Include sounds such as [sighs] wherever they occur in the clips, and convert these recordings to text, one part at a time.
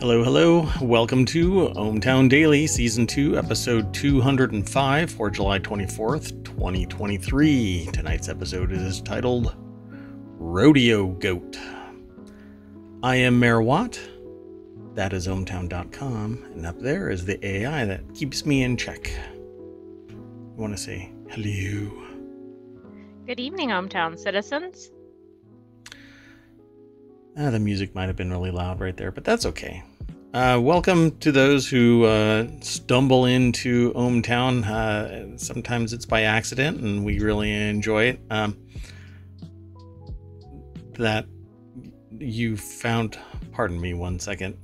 Hello, hello. Welcome to ohmTown Daily, Season 2, Episode 205 for July 24th, 2023. Tonight's episode is titled Rodeo Goat. I am Mayor Watt. That is ohmtown.com. And up there is the AI that keeps me in check. You want to say hello? Good evening, ohmTown citizens. Ah, the music might have been really loud right there, but that's okay. Uh, welcome to those who uh, stumble into ohmTown. Uh, sometimes it's by accident, and we really enjoy it. Um, that you found. Pardon me one second.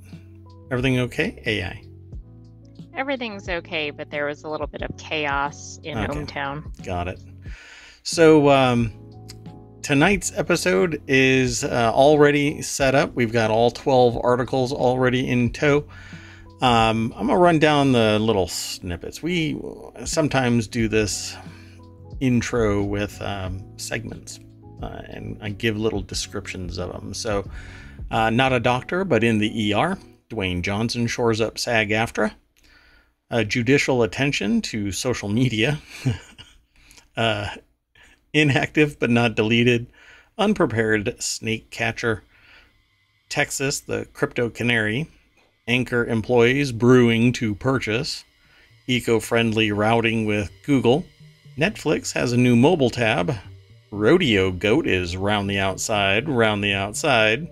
Everything okay? AI. Everything's okay, but there was a little bit of chaos in Okay. Got it. So, um, tonight's episode is uh, already set up. We've got all 12 articles already in tow. Um, I'm to run down the little snippets. We sometimes do this intro with um, segments uh, and I give little descriptions of them. So, uh, not a doctor, but in the ER, Dwayne Johnson shores up SAG AFTRA. Uh, judicial attention to social media. [laughs] inactive but not deleted, unprepared snake catcher, Texas, the crypto canary, anchor employees brewing to purchase, eco friendly routing with Google, Netflix has a new mobile tab, Rodeo Goat is round the outside, round the outside,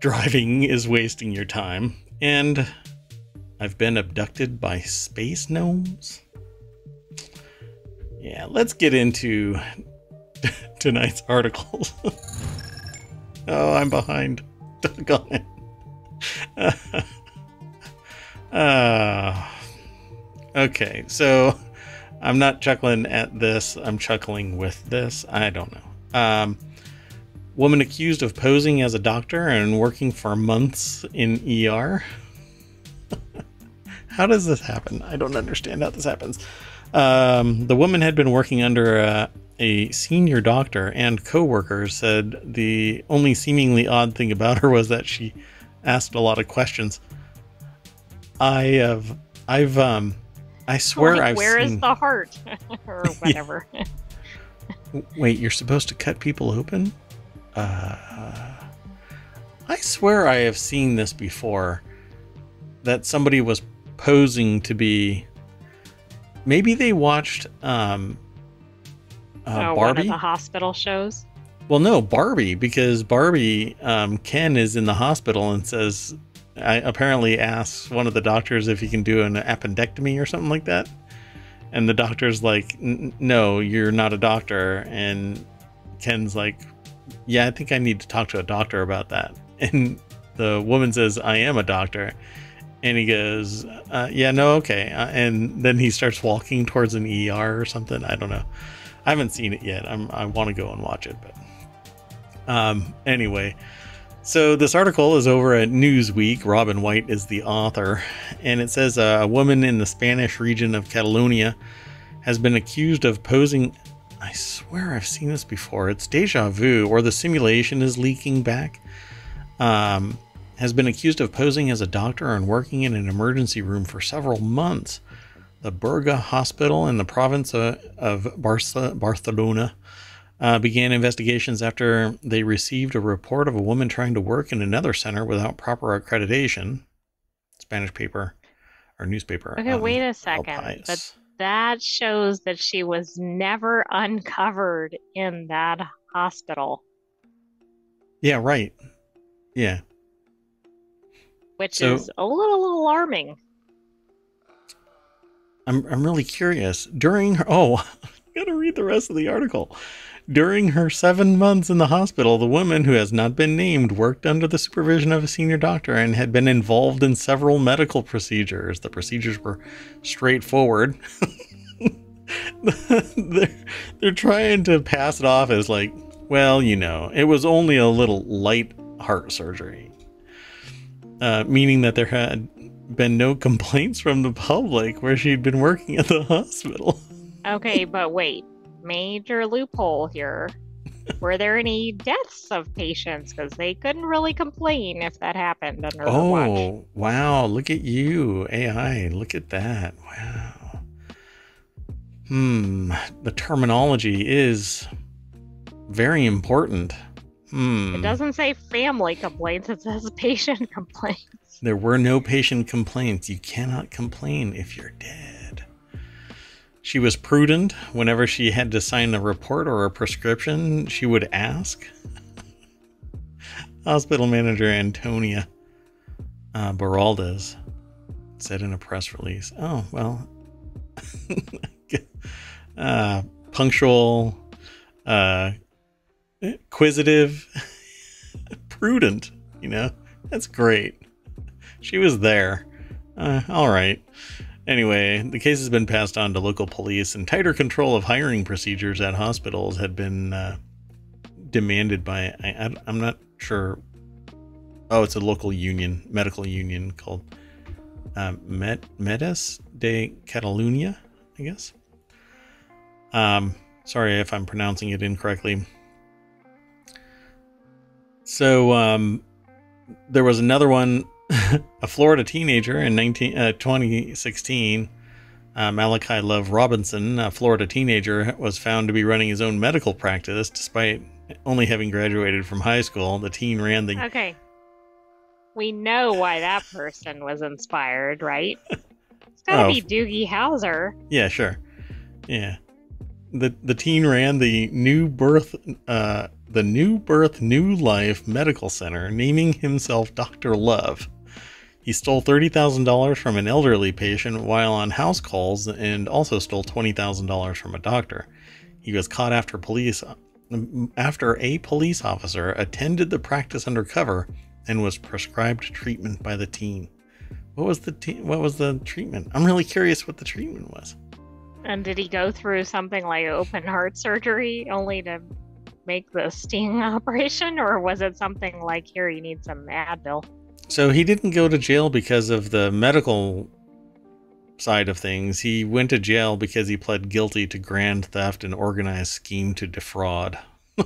driving is wasting your time, and I've been abducted by space gnomes. Yeah, let's get into [laughs] tonight's article. [laughs] oh, I'm behind. [laughs] Doggone it. uh, okay, so I'm not chuckling at this. I'm chuckling with this. I don't know. Um, woman accused of posing as a doctor and working for months in ER. how does this happen? I don't understand how this happens. Um, the woman had been working under a, a senior doctor, and coworkers said the only seemingly odd thing about her was that she asked a lot of questions. I have, I've, um, I swear Like, I've seen where is the heart? [laughs] or whatever. Wait, you're supposed to cut people open? Uh, I swear I have seen this before. That somebody was posing to be. Maybe they watched um, uh, oh, one of Barbie. the hospital shows. Well, no, Barbie, because Barbie, um, Ken is in the hospital and says, I apparently asks one of the doctors if he can do an appendectomy or something like that. And the doctor's like, no, you're not a doctor. And Ken's like, yeah, I think I need to talk to a doctor about that. [laughs] And the woman says, I am a doctor. And he goes, uh, yeah, no, okay. Uh, and then he starts walking towards an ER or something. I don't know. I haven't seen it yet. I'm, I want to go and watch it, but um, anyway, so this article is over at Newsweek. Robyn White is the author, and it says uh, a woman in the Spanish region of Catalonia has been accused of posing. I swear I've seen this before. It's deja vu, or the simulation is leaking back. Um, has been accused of posing as a doctor and working in an emergency room for several months. The Berga Hospital in the province of, Barcelona uh, began investigations after they received a report of a woman trying to work in another center without proper accreditation. Spanish paper or newspaper. Okay, um, wait a second. But that shows that she was never uncovered in that hospital, yeah, right. Yeah. Which So- is a little alarming. I'm, I'm really curious. During her, oh, [laughs] I gotta read the rest of the article. During her seven months in the hospital, the woman who has not been named worked under the supervision of a senior doctor and had been involved in several medical procedures. The procedures were straightforward. [laughs] they're, they're trying to pass it off as like, well, you know, it was only a little light heart surgery. Uh, meaning that there had been no complaints from the public where she'd been working at the hospital. Okay, [laughs] but wait. Major loophole here. were there any deaths of patients? Because they couldn't really complain if that happened under the watch. Oh, wow. Look at you, AI. Look at that. Wow. Hmm. The terminology is very important. Hmm. It doesn't say family complaints, it says patient [laughs] complaints. There were no patient complaints. You cannot complain if you're dead. She was prudent. Whenever she had to sign a report or a prescription, she would ask. [laughs] Hospital manager Antonia uh, said in a press release. Oh, well. [laughs] uh, punctual, uh, inquisitive, [laughs] prudent, you know? That's great. She was there. Uh, all right. Anyway, the case has been passed on to local police, and tighter control of hiring procedures at hospitals had been uh, demanded by. I, am not sure. Oh, it's a local union, medical union called uh, Med Metges de Catalunya, I guess. Um, sorry if I'm pronouncing it incorrectly. So um, there was another one, [laughs] a Florida teenager in 19, uh, 2016. Uh, Malachi Love Robinson, a Florida teenager, was found to be running his own medical practice despite only having graduated from high school. The teen ran the. Okay. We know why that person was inspired, right? It's gotta oh, be Doogie Howser. Yeah, sure. Yeah. The the teen ran the new birth uh, the New Birth New Life Medical Center, naming himself Dr. Love. He stole $30,000 from an elderly patient while on house calls and also stole $20,000 from a doctor. He was caught after police um, after a police officer attended the practice undercover and was prescribed treatment by the teen. What was the te- what was the treatment? I'm really curious what the treatment was. And did he go through something like open heart surgery only to make the sting [laughs] operation, or was it something like, here, you need some Advil? So he didn't go to jail because of the medical side of things. He went to jail because he pled guilty to grand theft and organized scheme to defraud. [laughs]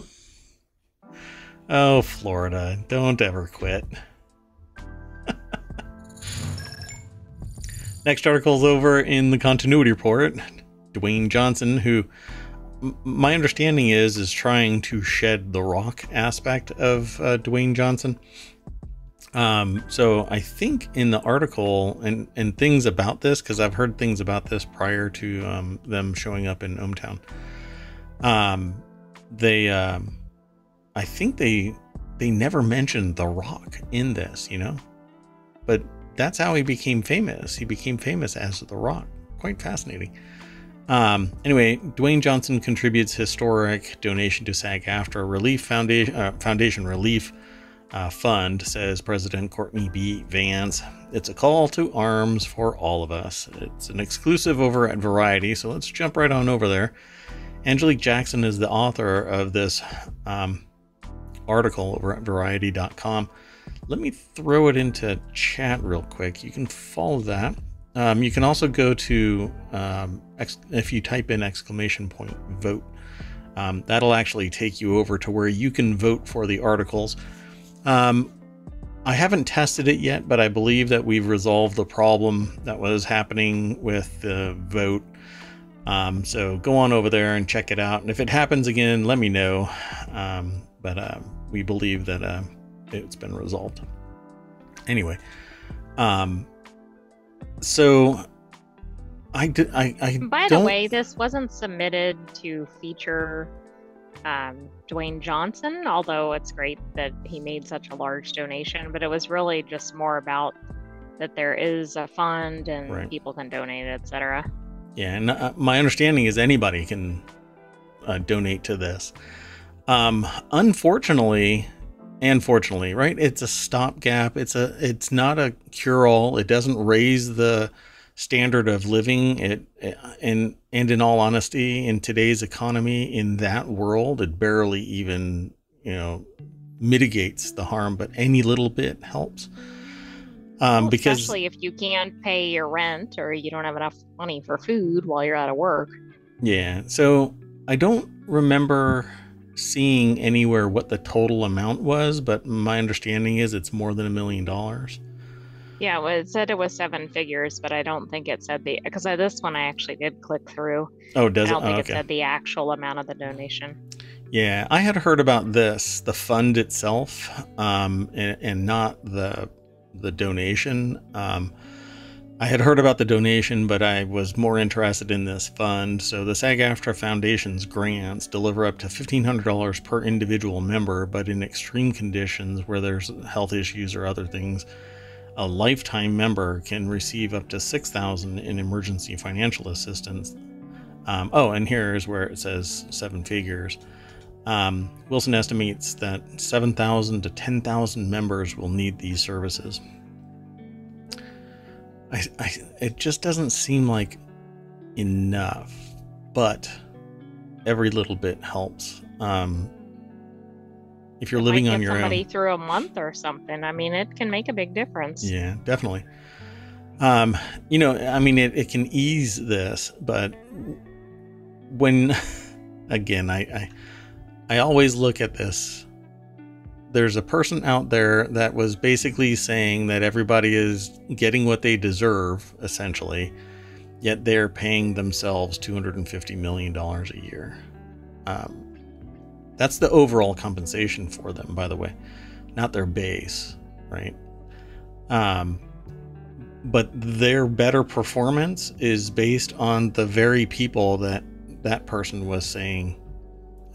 oh, Florida, don't ever quit. [laughs] Next article is over in the continuity report. Dwayne Johnson, who my understanding is is trying to shed the rock aspect of uh, Dwayne Johnson. Um, so I think in the article and and things about this because I've heard things about this prior to um, them showing up in ohmTown. Um, they, um, I think they they never mentioned the Rock in this, you know, but that's how he became famous. He became famous as the Rock. Quite fascinating. Um, anyway, Dwayne Johnson contributes historic donation to SAG-AFTRA Relief Foundation, uh, Foundation Relief uh, Fund, says President Courtney B. Vance. It's a call to arms for all of us. It's an exclusive over at Variety, so let's jump right on over there. Angelique Jackson is the author of this um, article over at Variety.com. Let me throw it into chat real quick. You can follow that. Um, you can also go to, um, if you type in exclamation point vote, um, that'll actually take you over to where you can vote for the articles. Um, I haven't tested it yet, but I believe that we've resolved the problem that was happening with the vote. Um, so go on over there and check it out. And if it happens again, let me know. Um, but uh, we believe that uh, it's been resolved. Anyway, um, so I did. I, I By the way, this wasn't submitted to feature um, Dwayne Johnson, although it's great that he made such a large donation. But it was really just more about that there is a fund and right. people can donate, etc. Yeah, and uh, my understanding is anybody can uh, donate to this. Um, unfortunately, and fortunately, right? It's a stopgap. It's a it's not a cure all. It doesn't raise the standard of living. It and and in all honesty, in today's economy, in that world, it barely even you know mitigates the harm, but any little bit helps. Um, well, because especially if you can't pay your rent or you don't have enough money for food while you're out of work. Yeah. So I don't remember seeing anywhere what the total amount was, but my understanding is it's more than a million dollars. Yeah, well, it said it was seven figures, but I don't think it said the because this one I actually did click through. Oh, does it? I don't it? think Oh, it said the actual amount of the donation. Yeah, I had heard about this, the fund itself, um, and, and not the the donation. Um, I had heard about the donation, but I was more interested in this fund. So the SAG-AFTRA Foundation's grants deliver up to fifteen hundred dollars per individual member, but in extreme conditions where there's health issues or other things, a lifetime member can receive up to six thousand in emergency financial assistance. Um, oh, and here's where it says seven figures. Um, Wilson estimates that 7,000 to 10,000 members will need these services. I, I, it just doesn't seem like enough, but every little bit helps. Um, if you're It living on your somebody own, through a month or something. I mean, it can make a big difference. yeah, definitely. Um, you know, I mean, it, it can ease this, but when, [laughs] again, I, I, I always look at this. There's a person out there that was basically saying that everybody is getting what they deserve, essentially, yet they're paying themselves $250 million a year. Um, that's the overall compensation for them, by the way, not their base, right? Um, but their better performance is based on the very people that that person was saying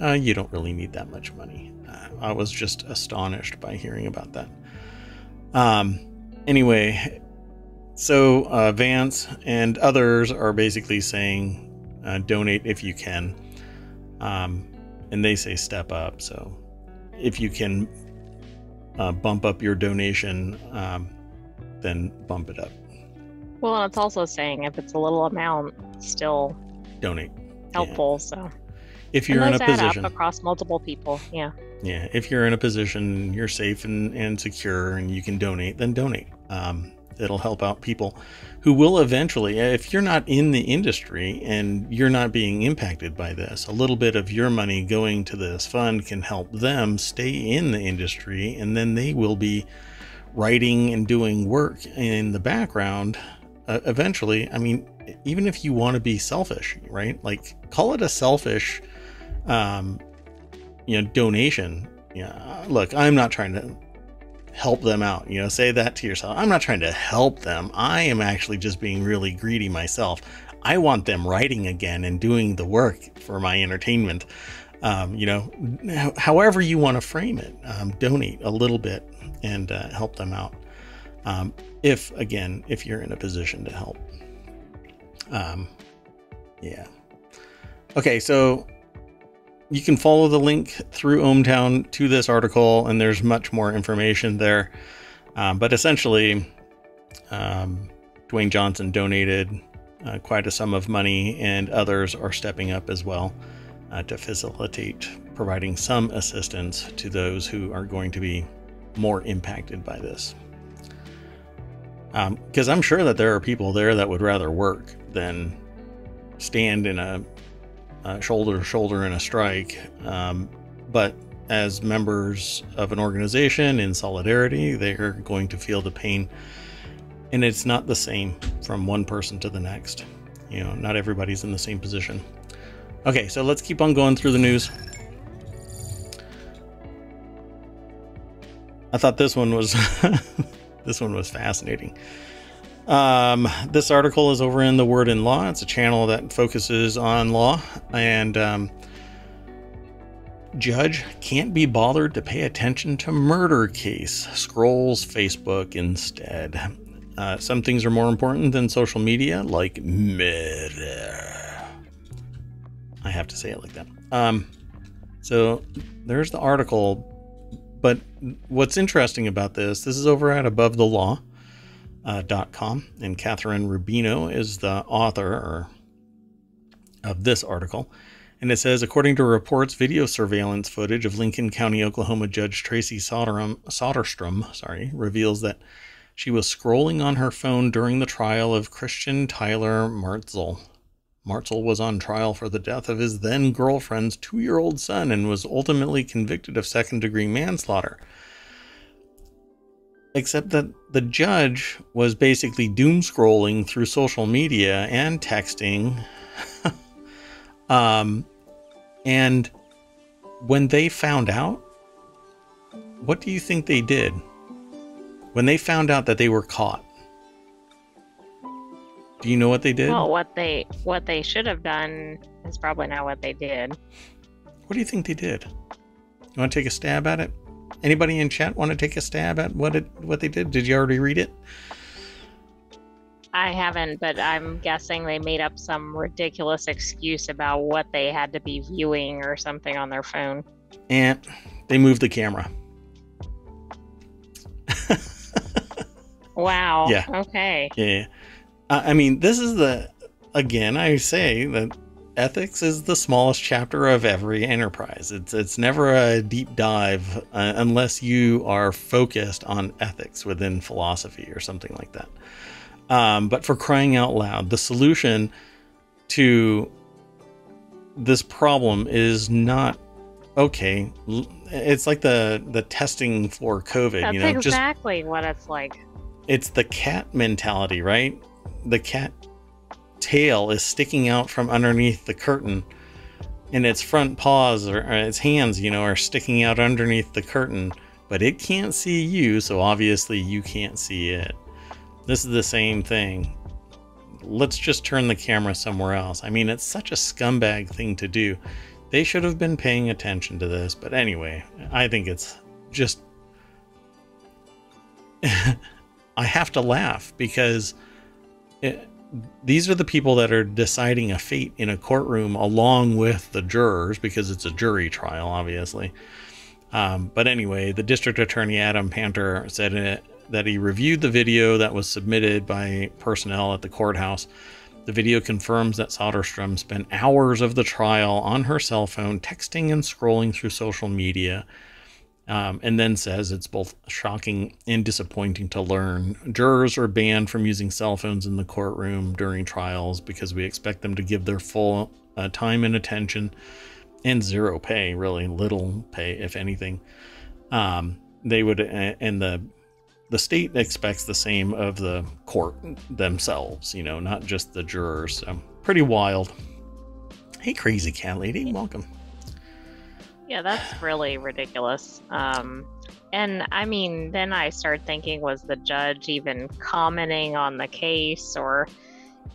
uh, you don't really need that much money. I was just astonished by hearing about that. Um, anyway, so uh, Vance and others are basically saying uh, donate if you can. Um, and they say step up. So if you can uh, bump up your donation, um, then bump it up. Well, and it's also saying if it's a little amount, still Donate. helpful. So If you're in a position. across multiple people. Yeah. Yeah, if you're in a position you're safe and, and secure and you can donate, then donate. Um, it'll help out people who will eventually, if you're not in the industry and you're not being impacted by this, a little bit of your money going to this fund can help them stay in the industry and then they will be writing and doing work in the background uh, eventually. I mean, even if you want to be selfish, right? Like, call it a selfish um, you know donation yeah look i'm not trying to help them out you know say that to yourself. I'm not trying to help them. I am actually just being really greedy myself. I want them writing again and doing the work for my entertainment. Um, you know however you want to frame it um, donate a little bit and uh, help them out. Um, if again if you're in a position to help. Um, yeah. Okay so you can follow the link through ohmtown to this article and there's much more information there. Um, but essentially um, dwayne johnson donated uh, quite a sum of money and others are stepping up as well uh, to facilitate providing some assistance to those who are going to be more impacted by this. Because i'm sure that there are people there that would rather work than stand in a uh, shoulder to shoulder in a strike. Um, but as members of an organization in solidarity, they're going to feel the pain. And it's not the same from one person to the next. You know, not everybody's in the same position. Okay, so let's keep on going through the news. I thought this one was [laughs] this one was fascinating. Um, this article is over in the Word in Law. It's a channel that focuses on law, and um, judge can't be bothered to pay attention to murder case. Scrolls Facebook instead. Uh, some things are more important than social media, like murder. I have to say it like that. Um, so there's the article. But what's interesting about this, this is over at Above the Law uh, .com, and Kathryn Rubino is the author or, of this article. And it says, according to reports, video surveillance footage of Lincoln County, Oklahoma Judge Traci Soderstrom, Soderstrom sorry, reveals that she was scrolling on her phone during the trial of Christian Tyler Martzel. Martzel was on trial for the death of his then girlfriend's two year old son and was ultimately convicted of second degree manslaughter. Except that the judge was basically doom scrolling through social media and texting. [laughs] um, and when they found out, what do you think they did? When they found out that they were caught, do you know what they did? Well, what they what they should have done is probably not what they did. What do you think they did? You want to take a stab at it? Anybody in chat want to take a stab at what it what they did? Did you already read it? I haven't, but I'm guessing they made up some ridiculous excuse about what they had to be viewing or something on their phone. And they moved the camera. wow. Yeah. Okay. Yeah. I mean, this is the again. I say that ethics is the smallest chapter of every enterprise. It's it's never a deep dive uh, unless you are focused on ethics within philosophy or something like that. Um, but for crying out loud, the solution to this problem is not okay. It's like the the testing for COVID. That's you know, exactly just, what it's like. It's the cat mentality, right? the cat tail is sticking out from underneath the curtain and its front paws or, or, its hands, you know, are sticking out underneath the curtain, but it can't see you, so obviously you can't see it. This is the same thing. Let's just turn the camera somewhere else. I mean, it's such a scumbag thing to do. They should have been paying attention to this, but anyway, I think it's just. [laughs] I have to laugh because it, these are the people that are deciding a fate in a courtroom along with the jurors because it's a jury trial, obviously. Um, but anyway, the district attorney Adam Panter said it, that he reviewed the video that was submitted by personnel at the courthouse. The video confirms that Soderstrom spent hours of the trial on her cell phone, texting and scrolling through social media um, and then says it's both shocking and disappointing to learn. Jurors are banned from using cell phones in the courtroom during trials because we expect them to give their full uh, time and attention and zero pay, really little pay, if anything. Um, they would, and the the state expects the same of the court themselves, you know, not just the jurors. So pretty wild. Hey, crazy cat lady, welcome. Yeah, that's really ridiculous. Um, and I mean, then I start thinking, was the judge even commenting on the case or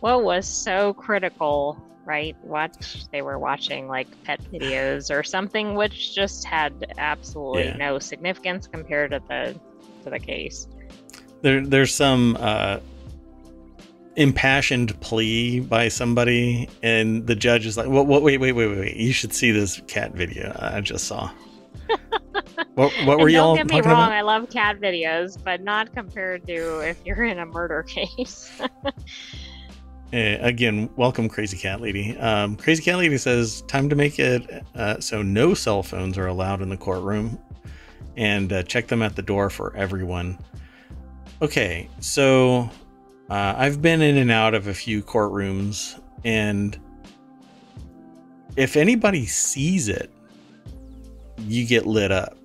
what was so critical, right? Watch, they were watching like pet videos or something, which just had absolutely yeah. no significance compared to the to the case. There, there's some uh, impassioned plea by somebody, and the judge is like, "What? What? Wait, wait, wait, wait, wait! You should see this cat video I just saw." [laughs] what, what were y'all? Don't get me wrong. About? I love cat videos, but not compared to if you're in a murder [laughs] case. uh, again, welcome, Crazy Cat Lady. Um, Crazy Cat Lady says, "Time to make it uh, so no cell phones are allowed in the courtroom, and uh, check them at the door for everyone." Okay, so uh, I've been in and out of a few courtrooms, and if anybody sees it, you get lit up.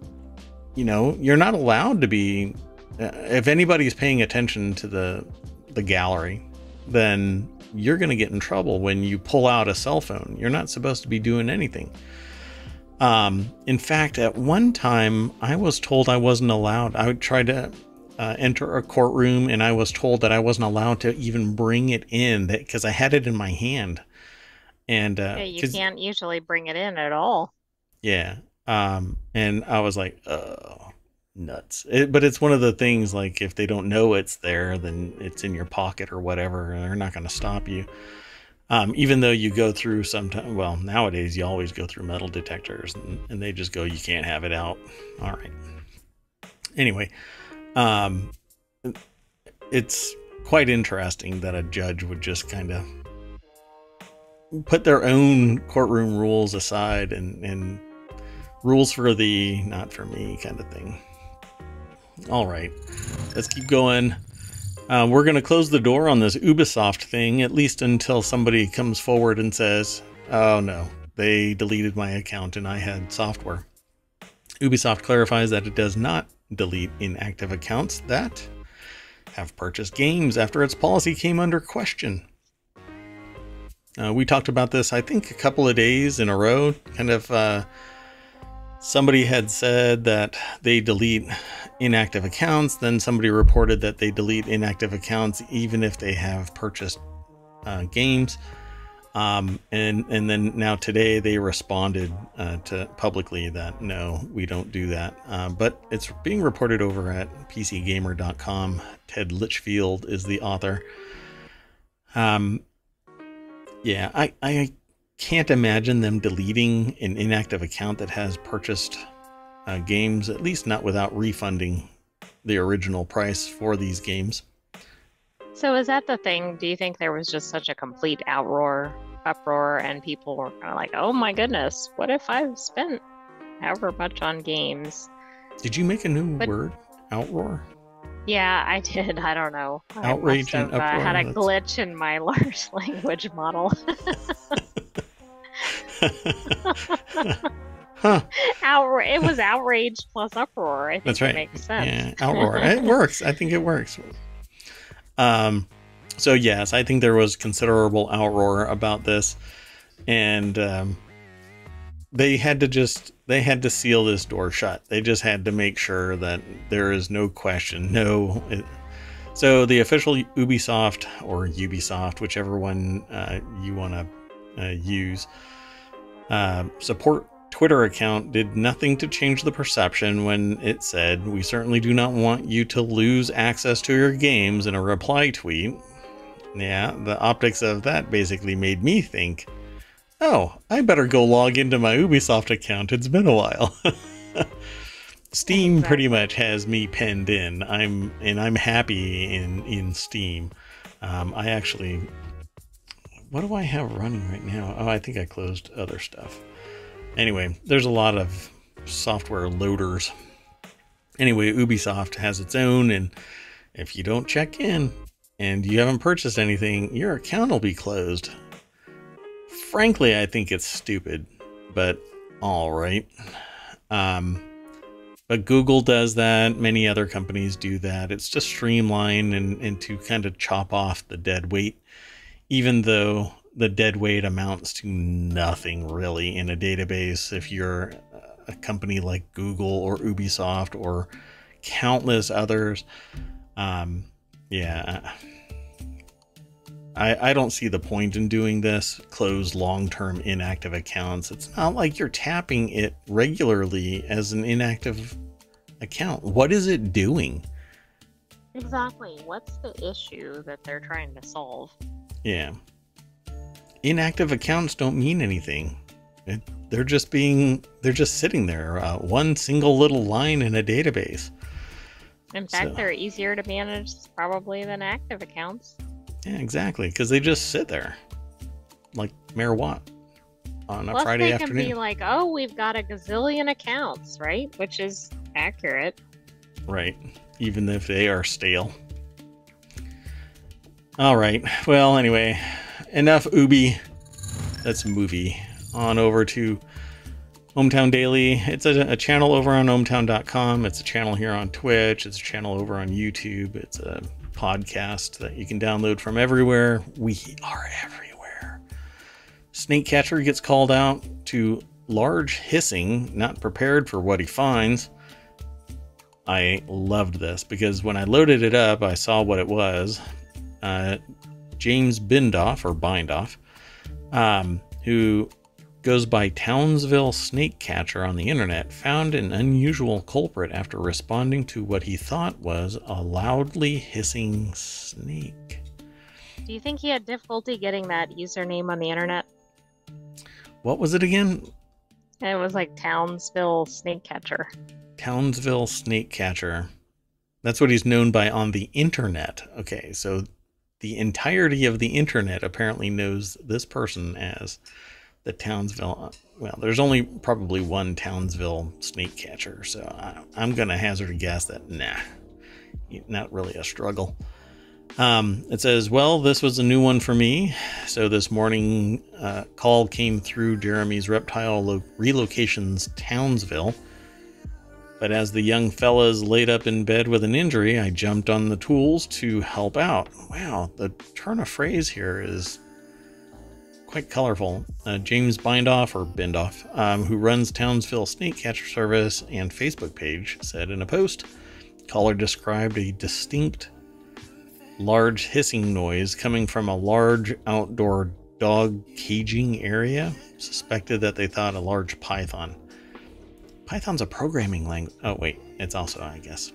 You know, you're not allowed to be. Uh, if anybody's paying attention to the the gallery, then you're going to get in trouble when you pull out a cell phone. You're not supposed to be doing anything. Um, in fact, at one time, I was told I wasn't allowed. I tried to uh, enter a courtroom, and I was told that I wasn't allowed to even bring it in because I had it in my hand. And uh, yeah, you can't usually bring it in at all. Yeah, um, and I was like, oh, nuts. It, but it's one of the things like if they don't know it's there, then it's in your pocket or whatever, and they're not going to stop you. Um, even though you go through sometimes, well, nowadays you always go through metal detectors, and, and they just go, you can't have it out. All right. Anyway, um, it's quite interesting that a judge would just kind of put their own courtroom rules aside and, and rules for the not for me kind of thing. All right, let's keep going. Uh, we're going to close the door on this Ubisoft thing, at least until somebody comes forward and says, oh no, they deleted my account and I had software. Ubisoft clarifies that it does not delete inactive accounts that have purchased games after its policy came under question. Uh, we talked about this, I think, a couple of days in a row. Kind of, uh, somebody had said that they delete inactive accounts. Then somebody reported that they delete inactive accounts even if they have purchased uh, games. Um, and and then now today they responded uh, to publicly that no, we don't do that. Uh, but it's being reported over at PCGamer.com. Ted Litchfield is the author. Um, yeah, I I can't imagine them deleting an inactive account that has purchased uh, games, at least not without refunding the original price for these games. So is that the thing? Do you think there was just such a complete outroar, uproar, and people were kind of like, "Oh my goodness, what if I've spent however much on games?" Did you make a new but, word? Outroar. Yeah, I [laughs] did. I don't know. Outrage I have, and uproar. I had a glitch in my [laughs] large language model. [laughs] huh. Outra- it was outrage plus uproar. I think That's right. makes sense. Yeah, outroar. it works. I think it works. Um, so yes, I think there was considerable outroar about this, and um, they had to just they had to seal this door shut. They just had to make sure that there is no question, no. It, so the official Ubisoft or Ubisoft, whichever one uh, you want to uh, use, uh, support Twitter account did nothing to change the perception when it said, We certainly do not want you to lose access to your games in a reply tweet. Yeah, the optics of that basically made me think, Oh, I better go log into my Ubisoft account. It's been a while. [laughs] Steam pretty much has me penned in. I'm and I'm happy in in Steam. Um, I actually, what do I have running right now? Oh, I think I closed other stuff. Anyway, there's a lot of software loaders. Anyway, Ubisoft has its own, and if you don't check in and you haven't purchased anything, your account will be closed. Frankly, I think it's stupid, but all right. Um, but Google does that. Many other companies do that. It's to streamline and, and to kind of chop off the dead weight, even though the dead weight amounts to nothing really in a database if you're a company like Google or Ubisoft or countless others. Um, yeah. I, I don't see the point in doing this. Close long term inactive accounts. It's not like you're tapping it regularly as an inactive account. What is it doing? Exactly. What's the issue that they're trying to solve? Yeah inactive accounts don't mean anything. It, they're just being they're just sitting there, uh, one single little line in a database. In fact, so, they're easier to manage probably than active accounts. Yeah, exactly, because they just sit there, like Mayor Watt on a Plus Friday they afternoon. can be like, "Oh, we've got a gazillion accounts," right? Which is accurate. Right, even if they are stale. All right. Well, anyway, enough Ubi. That's movie. On over to ohmTown Daily. It's a, a, channel over on ohmtown.com. It's a channel here on Twitch. It's a channel over on YouTube. It's a podcast that you can download from everywhere. We are everywhere. Snake Catcher gets called out to large hissing, not prepared for what he finds. I loved this because when I loaded it up, I saw what it was. Uh, James Bindoff or Bindoff, um, who goes by Townsville Snake Catcher on the internet, found an unusual culprit after responding to what he thought was a loudly hissing snake. Do you think he had difficulty getting that username on the internet? What was it again? It was like Townsville Snake Catcher. Townsville Snake Catcher. That's what he's known by on the internet. Okay, so the entirety of the internet apparently knows this person as the Townsville. Well, there's only probably one Townsville snake catcher, so I, am going to hazard a guess that nah, not really a struggle. Um, it says, Well, this was a new one for me. So this morning, uh, call came through Jeremy's reptile lo- relocations Townsville. But as the young fella's laid up in bed with an injury, I jumped on the tools to help out. Wow, the turn of phrase here is quite colorful. Uh, James Bindoff, or Bindoff, um, who runs Townsville Snake Catcher Service and Facebook page, said in a post, caller described a distinct large hissing noise coming from a large outdoor dog caging area. Suspected that they thought a large python. Python's a programming language. Oh, wait, it's also, I guess,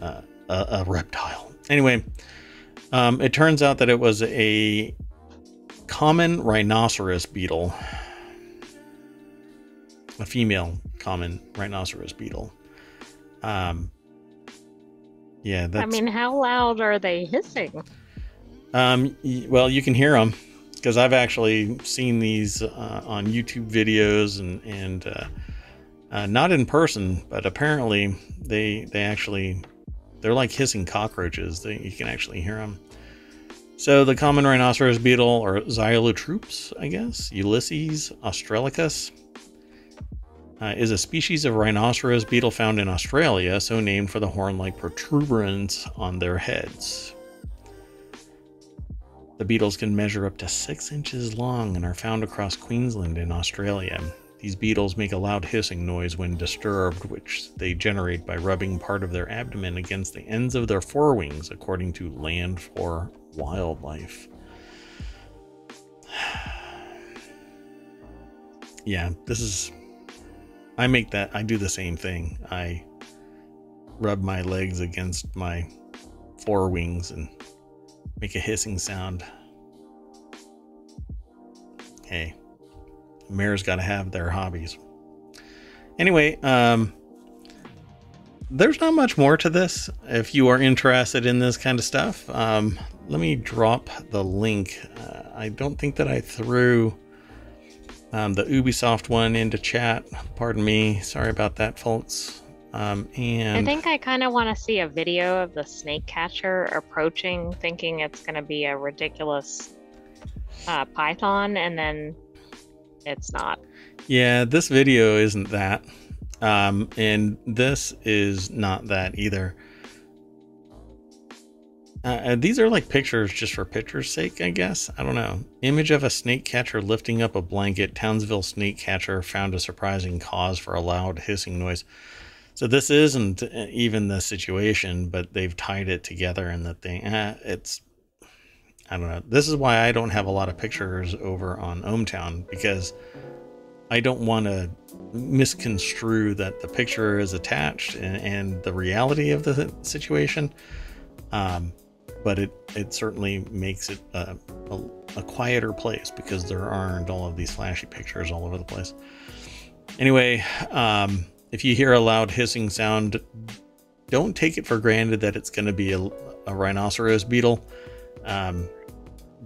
uh, a, a, reptile. Anyway, um, it turns out that it was a common rhinoceros beetle, a female common rhinoceros beetle. Um, yeah, that's. I mean, how loud are they hissing? Um, well, you can hear them because I've actually seen these uh, on YouTube videos and and uh, uh, not in person, but apparently they they actually they're like hissing cockroaches. They, you can actually hear them. So the common rhinoceros beetle, or Xylotrupes, I guess, Ulysses australicus, uh, is a species of rhinoceros beetle found in Australia, so named for the horn like protuberance on their heads. The beetles can measure up to six inches long and are found across Queensland in Australia. These beetles make a loud hissing noise when disturbed, which they generate by rubbing part of their abdomen against the ends of their forewings, according to Land for Wildlife. [sighs] yeah, this is I make that, I do the same thing. I rub my legs against my forewings and make a hissing sound. Hey, mares got to have their hobbies. Anyway, um, there's not much more to this. If you are interested in this kind of stuff, um, let me drop the link. Uh, I don't think that I threw um, the Ubisoft one into chat. Pardon me. Sorry about that, folks. Um, and I think I kind of want to see a video of the snake catcher approaching, thinking it's going to be a ridiculous uh, python, and then it's not. Yeah, this video isn't that. Um, and this is not that either. Uh, these are like pictures just for picture's sake, I guess. I don't know. Image of a snake catcher lifting up a blanket. Townsville snake catcher found a surprising cause for a loud hissing noise. So this isn't uh, even the situation, but they've tied it together in the thing. Eh, it's, I don't know. This is why I don't have a lot of pictures over on ohmTown because I don't want to misconstrue that the picture is attached and, and the reality of the situation. Um, but it it certainly makes it a, a, a, quieter place because there aren't all of these flashy pictures all over the place. Anyway, um, if you hear a loud hissing sound, don't take it for granted that it's going to be a, a, rhinoceros beetle. Um,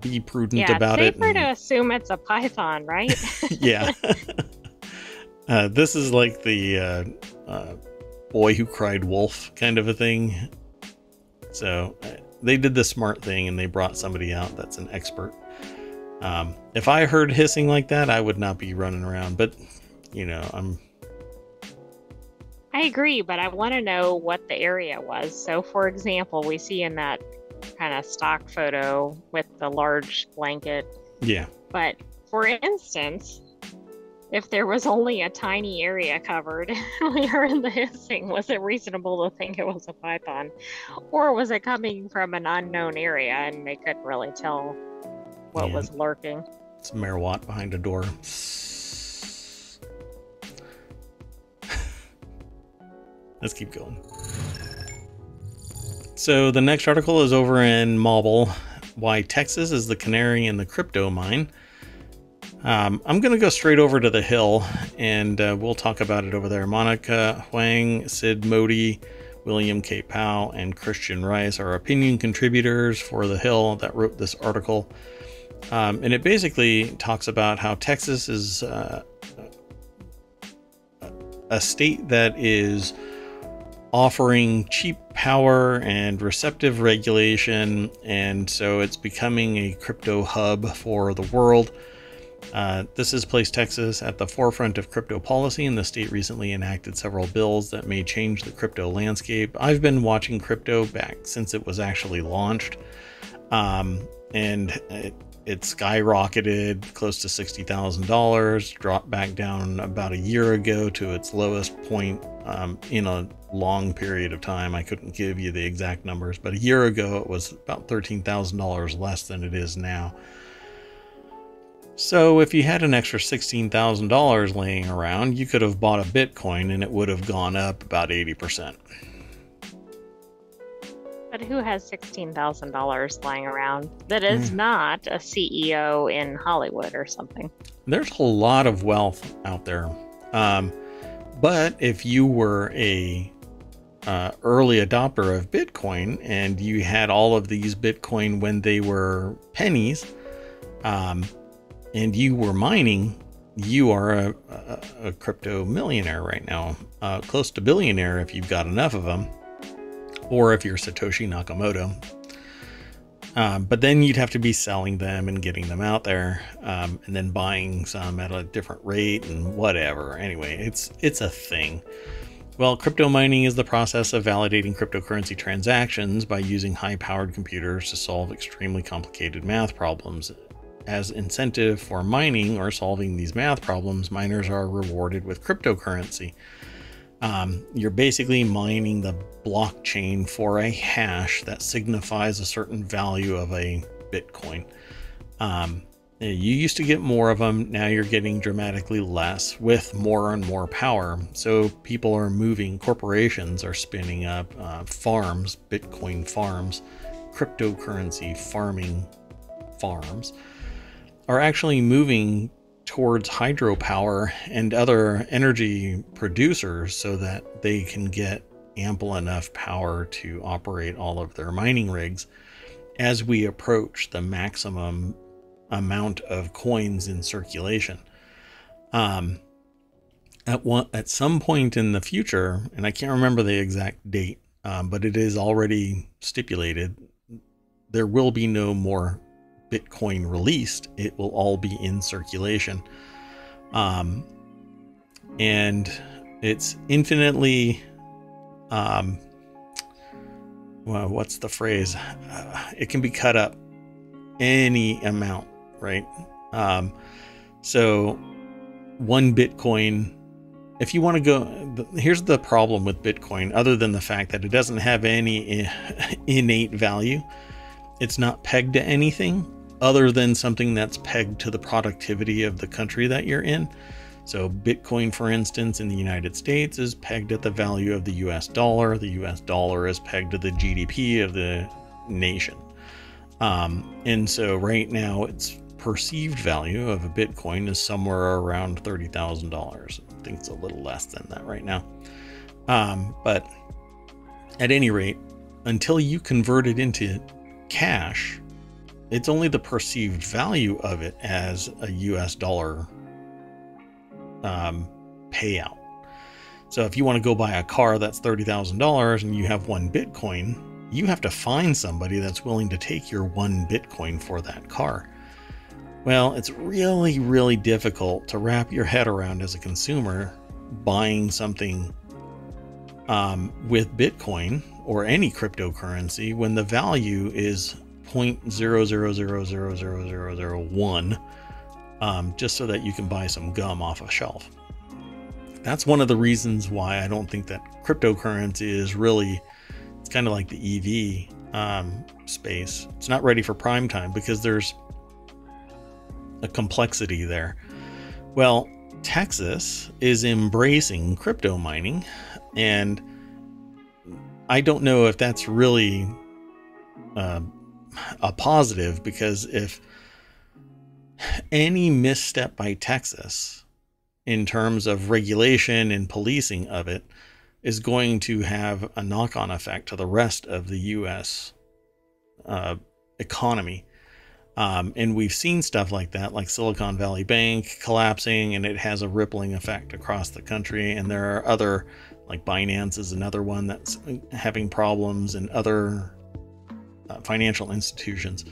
be prudent yeah, about it. Yeah, safer to assume it's a python, right? [laughs] [laughs] yeah. [laughs] uh, this is like the uh, uh, boy who cried wolf kind of a thing. So uh, they did the smart thing and they brought somebody out that's an expert. Um, if I heard hissing like that, I would not be running around. But you know, I'm. I agree, but I want to know what the area was. So, for example, we see in that kind of stock photo with the large blanket. Yeah. But for instance, if there was only a tiny area covered [laughs] you in the hissing, was it reasonable to think it was a python? Or was it coming from an unknown area and they couldn't really tell what yeah. was lurking? It's Mayor Watt behind a door. Let's keep going. So the next article is over in Mobble. Why Texas is the canary in the crypto mine. Um, I'm going to go straight over to the Hill and uh, we'll talk about it over there. Monica Huang, Sid Modi, William K. Powell, and Christian Rice are opinion contributors for the Hill that wrote this article. Um, and it basically talks about how Texas is uh, a state that is offering cheap power and receptive regulation, and so it's becoming a crypto hub for the world. Uh, this has placed Texas at the forefront of crypto policy, and the state recently enacted several bills that may change the crypto landscape. I've been watching crypto back since it was actually launched, um, and it, it skyrocketed close to $60,000, dropped back down about a year ago to its lowest point um, in a long period of time. I couldn't give you the exact numbers, but a year ago it was about $13,000 less than it is now. So if you had an extra $16,000 laying around, you could have bought a Bitcoin and it would have gone up about 80%. But who has $16,000 lying around that is mm. not a CEO in Hollywood or something? There's a lot of wealth out there. Um, but if you were a uh, early adopter of Bitcoin and you had all of these Bitcoin when they were pennies, um, and you were mining, you are a, a, a crypto millionaire right now, uh, close to billionaire if you've got enough of them, or if you're Satoshi Nakamoto. Um, but then you'd have to be selling them and getting them out there, um, and then buying some at a different rate and whatever. Anyway, it's it's a thing. Well, crypto mining is the process of validating cryptocurrency transactions by using high powered computers to solve extremely complicated math problems as incentive for mining or solving these math problems, miners are rewarded with cryptocurrency. Um, you're basically mining the blockchain for a hash that signifies a certain value of a Bitcoin. Um, you used to get more of them, now you're getting dramatically less with more and more power. So people are moving, corporations are spinning up uh, farms, Bitcoin farms, cryptocurrency farming farms are actually moving towards hydropower and other energy producers so that they can get ample enough power to operate all of their mining rigs as we approach the maximum amount of coins in circulation. Um, at one at some point in the future, and I can't remember the exact date, um, but it is already stipulated, there will be no more Bitcoin released, it will all be in circulation. Um, and it's infinitely, um, well, what's the phrase? Uh, it can be cut up any amount, right? Um, so one Bitcoin, if you want to go, here's the problem with Bitcoin, other than the fact that it doesn't have any [laughs] innate value. It's not pegged to anything other than something that's pegged to the productivity of the country that you're in. So, Bitcoin, for instance, in the United States is pegged at the value of the US dollar. The US dollar is pegged to the GDP of the nation. Um, and so, right now, its perceived value of a Bitcoin is somewhere around $30,000. I think it's a little less than that right now. Um, but at any rate, until you convert it into cash, it's only the perceived value of it as a US dollar um, payout. So if you want to go buy a car that's $30,000 and you have one Bitcoin, you have to find somebody that's willing to take your one Bitcoin for that car. Well, it's really, really difficult to wrap your head around as a consumer buying something um, with Bitcoin or any cryptocurrency when the value is 0.00000001 um, just so that you can buy some gum off a shelf. That's one of the reasons why I don't think that cryptocurrency is really, it's kind of like the EV um, space. It's not ready for prime time because there's a complexity there. Well, Texas is embracing crypto mining, and I don't know if that's really uh, a positive because if any misstep by Texas in terms of regulation and policing of it is going to have a knock on effect to the rest of the U.S. Uh, economy. Um, and we've seen stuff like that, like Silicon Valley Bank collapsing, and it has a rippling effect across the country. And there are other like Binance is another one that's having problems, and other uh, financial institutions.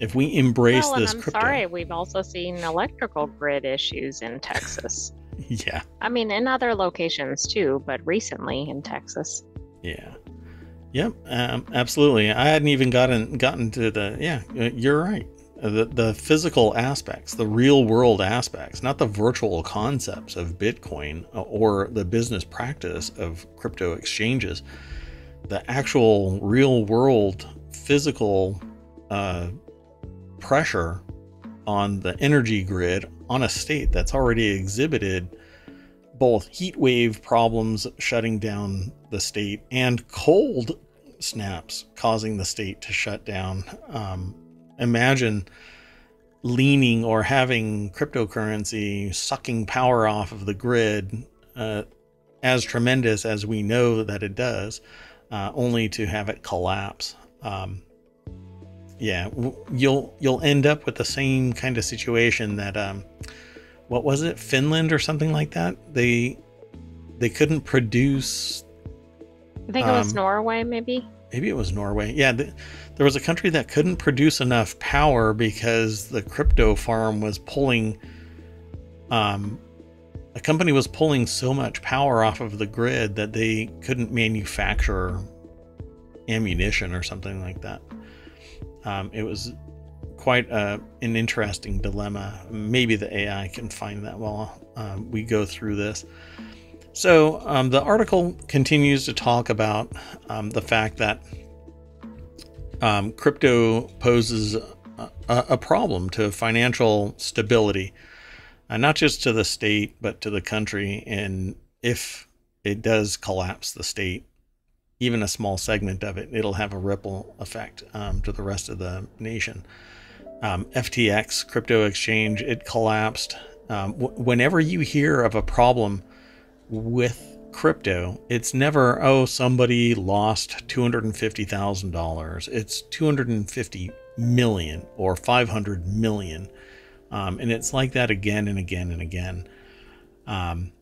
If we embrace well, this I'm crypto, sorry, we've also seen electrical grid issues in Texas. [laughs] yeah, I mean, in other locations too, but recently in Texas. yeah, yep, um, absolutely. I hadn't even gotten gotten to the yeah. You're right. The the physical aspects, the real world aspects, not the virtual concepts of Bitcoin uh, or the business practice of crypto exchanges. The actual real world physical uh, pressure on the energy grid on a state that's already exhibited both heat wave problems shutting down the state and cold snaps causing the state to shut down. Um, imagine leaning or having cryptocurrency sucking power off of the grid uh, as tremendous as we know that it does, uh, only to have it collapse. Um, yeah, you'll you'll end up with the same kind of situation that um, what was it, Finland or something like that? They they couldn't produce. I think it was Um, Norway, maybe. Maybe it was Norway. Yeah, th- there was a country that couldn't produce enough power because the crypto farm was pulling. Um, a company was pulling so much power off of the grid that they couldn't manufacture ammunition or something like that. Um, it was quite a, an interesting dilemma. Maybe the AI can find that while um, we go through this. So um, the article continues to talk about um, the fact that um, crypto poses a, a, a problem to financial stability, uh, not just to the state, but to the country. And if it does collapse the state, even a small segment of it, it'll have a ripple effect um, to the rest of the nation. Um, FTX crypto exchange, it collapsed. Um, w- whenever you hear of a problem with crypto, it's never, oh, somebody lost $250,000. It's 250 million or 500 million. Um, and it's like that again and again and again. Um,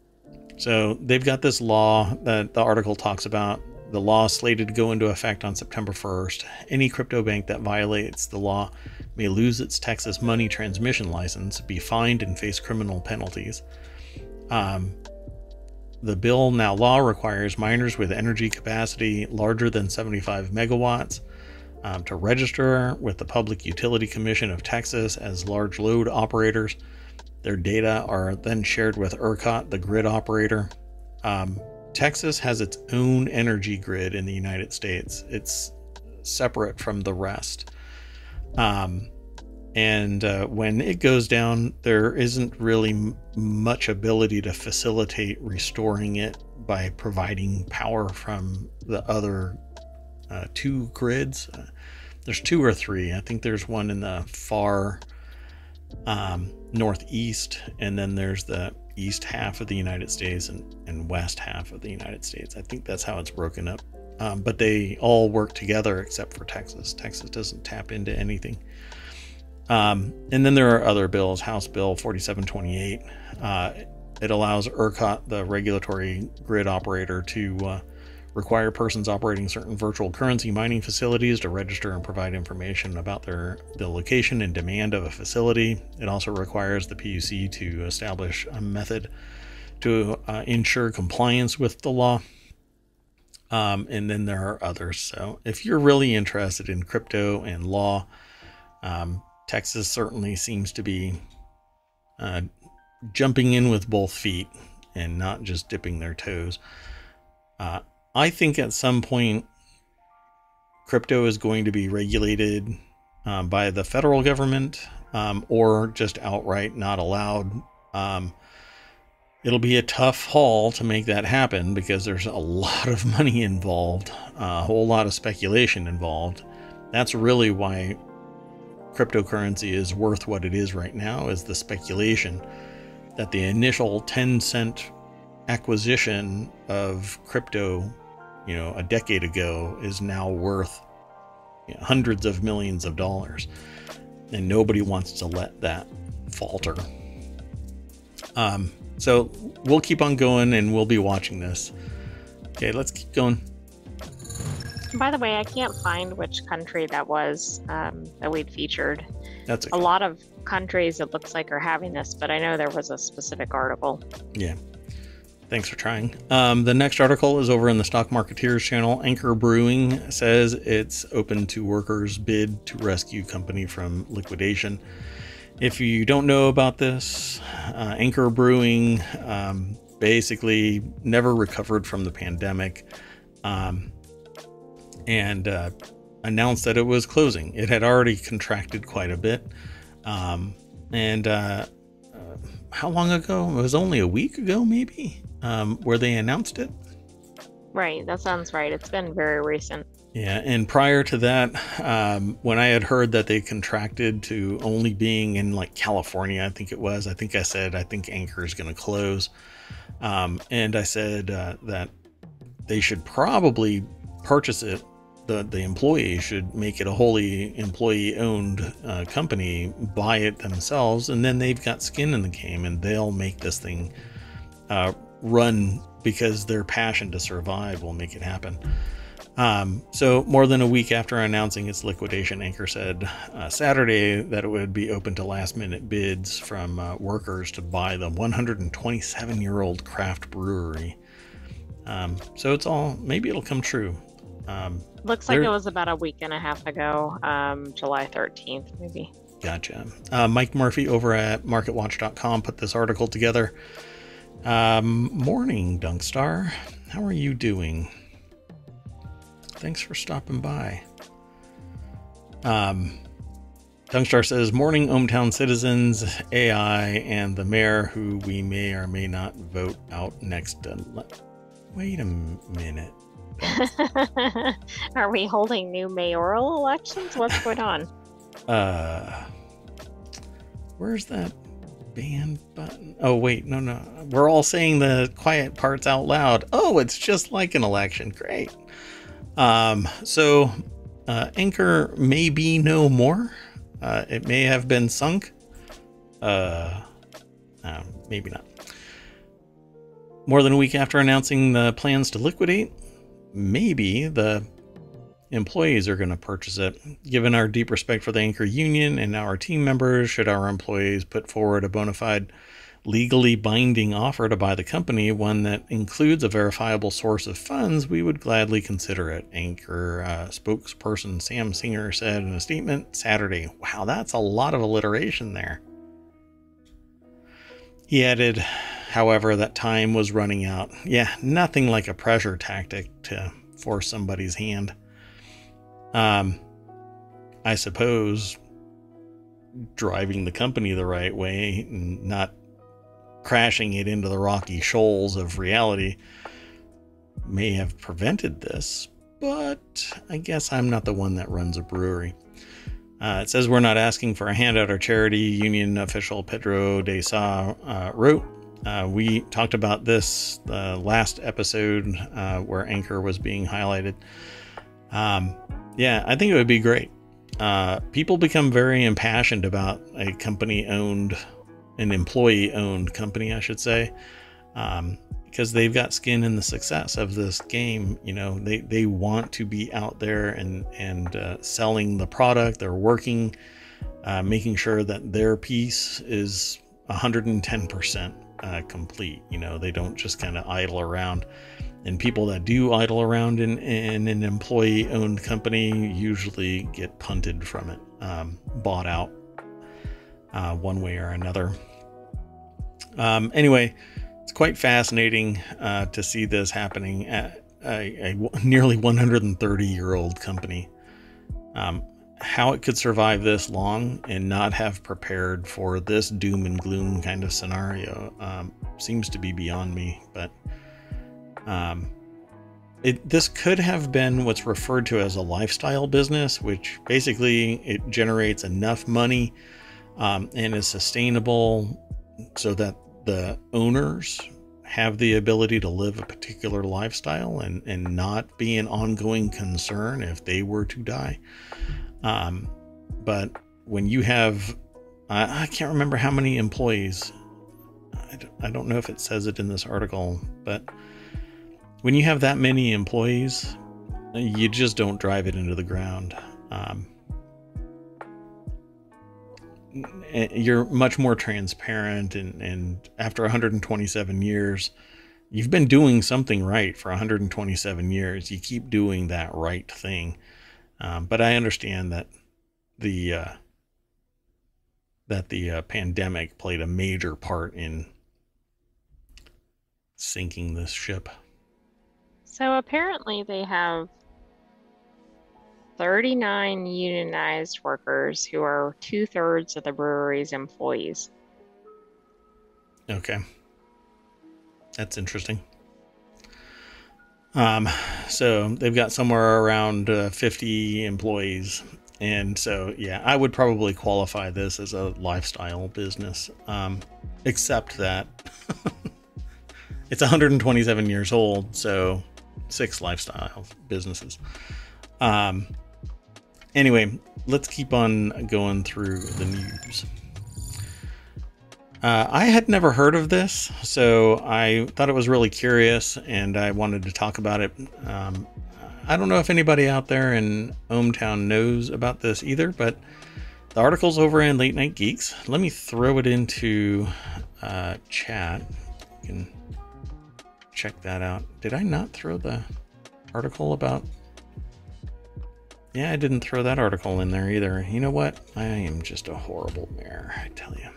so they've got this law that the article talks about. The law slated to go into effect on September 1st. Any crypto bank that violates the law may lose its Texas money transmission license, be fined, and face criminal penalties. Um, the bill now law requires miners with energy capacity larger than 75 megawatts um, to register with the Public Utility Commission of Texas as large load operators. Their data are then shared with ERCOT, the grid operator. Um, Texas has its own energy grid in the United States. It's separate from the rest. Um, and uh, when it goes down, there isn't really m- much ability to facilitate restoring it by providing power from the other uh, two grids. Uh, there's two or three. I think there's one in the far um, northeast, and then there's the east half of the United States and, and west half of the United States. I think that's how it's broken up. Um, but they all work together except for Texas. Texas doesn't tap into anything. Um, and then there are other bills. House Bill 4728. Uh, it allows ERCOT, the regulatory grid operator, to uh, require persons operating certain virtual currency mining facilities to register and provide information about their the location and demand of a facility. It also requires the PUC to establish a method to uh, ensure compliance with the law. Um, and then there are others. So if you're really interested in crypto and law, um, Texas certainly seems to be uh, jumping in with both feet and not just dipping their toes. Uh, I think at some point, crypto is going to be regulated um, by the federal government um, or just outright not allowed. Um, it'll be a tough haul to make that happen because there's a lot of [laughs] money involved, a whole lot of speculation involved. That's really why cryptocurrency is worth what it is right now is the speculation that the initial 10 cent acquisition of crypto you know a decade ago is now worth you know, hundreds of millions of dollars and nobody wants to let that falter um, so we'll keep on going and we'll be watching this Okay, let's keep going. By the way, I can't find which country that was um, that we'd featured. That's A lot of countries it looks like are having this, but I know there was a specific article. Yeah. Thanks for trying. Um, the next article is over in the Stock Marketeers channel. Anchor Brewing says it's open to workers' bid to rescue company from liquidation. If you don't know about this, uh, Anchor Brewing um, basically never recovered from the pandemic um, and uh, announced that it was closing. It had already contracted quite a bit. Um, and uh, uh, how long ago? It was only a week ago, maybe, um, where they announced it. Right, that sounds right. It's been very recent. Yeah, and prior to that, um, when I had heard that they contracted to only being in like California, I think it was, I think I said, I think Anchor is going to close. Um, and I said uh, that they should probably purchase it. The, the employee should make it a wholly employee owned uh, company, buy it themselves, and then they've got skin in the game and they'll make this thing uh, run because their passion to survive will make it happen. Um, so, more than a week after announcing its liquidation, Anchor said uh, Saturday that it would be open to last minute bids from uh, workers to buy the 127 year old craft brewery. Um, so, it's all maybe it'll come true. Um, Looks like it was about a week and a half ago, um, July 13th, maybe. Gotcha. Uh, Mike Murphy over at MarketWatch.com put this article together. Um, morning, Dunkstar. How are you doing? Thanks for stopping by. Um, Dunkstar says, Morning, ohmTown citizens, AI, and the mayor, who we may or may not vote out next. Wait a minute. [laughs] Are we holding new mayoral elections? What's going on? Uh, where's that band button? Oh, wait, no, no. We're all saying the quiet parts out loud. Oh, it's just like an election. Great. Um, so, uh, Anchor may be no more. Uh, it may have been sunk. Uh, uh, maybe not. More than a week after announcing the plans to liquidate, maybe the employees are going to purchase it. Given our deep respect for the Anchor Union and our team members, should our employees put forward a bona fide, legally binding offer to buy the company, one that includes a verifiable source of funds, we would gladly consider it. Anchor uh, spokesperson Sam Singer said in a statement Saturday. Wow, that's a lot of alliteration there. He added, however, that time was running out. Yeah, nothing like a pressure tactic to force somebody's hand. Um, I suppose driving the company the right way and not crashing it into the rocky shoals of reality may have prevented this, but I guess I'm not the one that runs a brewery. Uh, it says we're not asking for a handout or charity. Union official Pedro de Sa uh, wrote. Uh, we talked about this the last episode uh, where Anchor was being highlighted. Um, yeah, I think it would be great. Uh, people become very impassioned about a company owned, an employee owned company, I should say, um, because they've got skin in the success of this game. You know, they, they want to be out there and, and uh, selling the product. They're working, uh, making sure that their piece is 110% uh, complete. You know, they don't just kind of idle around and people that do idle around in, in an employee owned company usually get punted from it, um, bought out uh, one way or another. Um, anyway, it's quite fascinating uh, to see this happening at a, a nearly 130 year old company. Um, how it could survive this long and not have prepared for this doom and gloom kind of scenario um, seems to be beyond me, but um, it this could have been what's referred to as a lifestyle business, which basically it generates enough money um, and is sustainable so that the owners have the ability to live a particular lifestyle and, and not be an ongoing concern if they were to die. Um, but when you have, I, I can't remember how many employees, I don't, I don't know if it says it in this article, but when you have that many employees, you just don't drive it into the ground. Um, you're much more transparent, and, and after 127 years, you've been doing something right for 127 years. You keep doing that right thing. Um, but I understand that the uh, that the uh, pandemic played a major part in sinking this ship. So apparently they have 39 unionized workers who are two thirds of the brewery's employees. Okay. That's interesting. Um, so they've got somewhere around uh, 50 employees. And so, yeah, I would probably qualify this as a lifestyle business, um, except that [laughs] it's 127 years old. So, six lifestyle businesses. Um, anyway, let's keep on going through the news. Uh, I had never heard of this, so I thought it was really curious and I wanted to talk about it. Um, I don't know if anybody out there in ohmTown knows about this either, but the article's over in Late Night Geeks. Let me throw it into uh, chat. You can check that out. Did I not throw the article about? Yeah, I didn't throw that article in there either. You know what? I am just a horrible mayor, I tell you.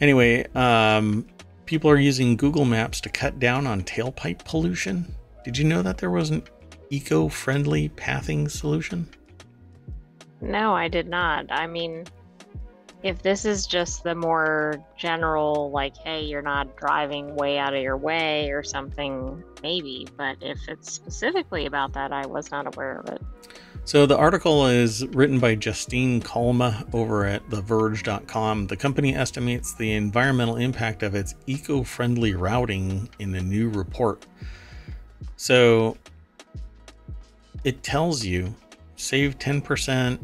Anyway, um, people are using Google Maps to cut down on tailpipe pollution. Did you know that there was an eco friendly pathing solution? No, I did not. I mean, if this is just the more general, like, hey, you're not driving way out of your way or something, maybe. But if it's specifically about that, I was not aware of it. So the article is written by Justine Calma over at TheVerge.com. The company estimates the environmental impact of its eco-friendly routing in a new report. So it tells you save 10%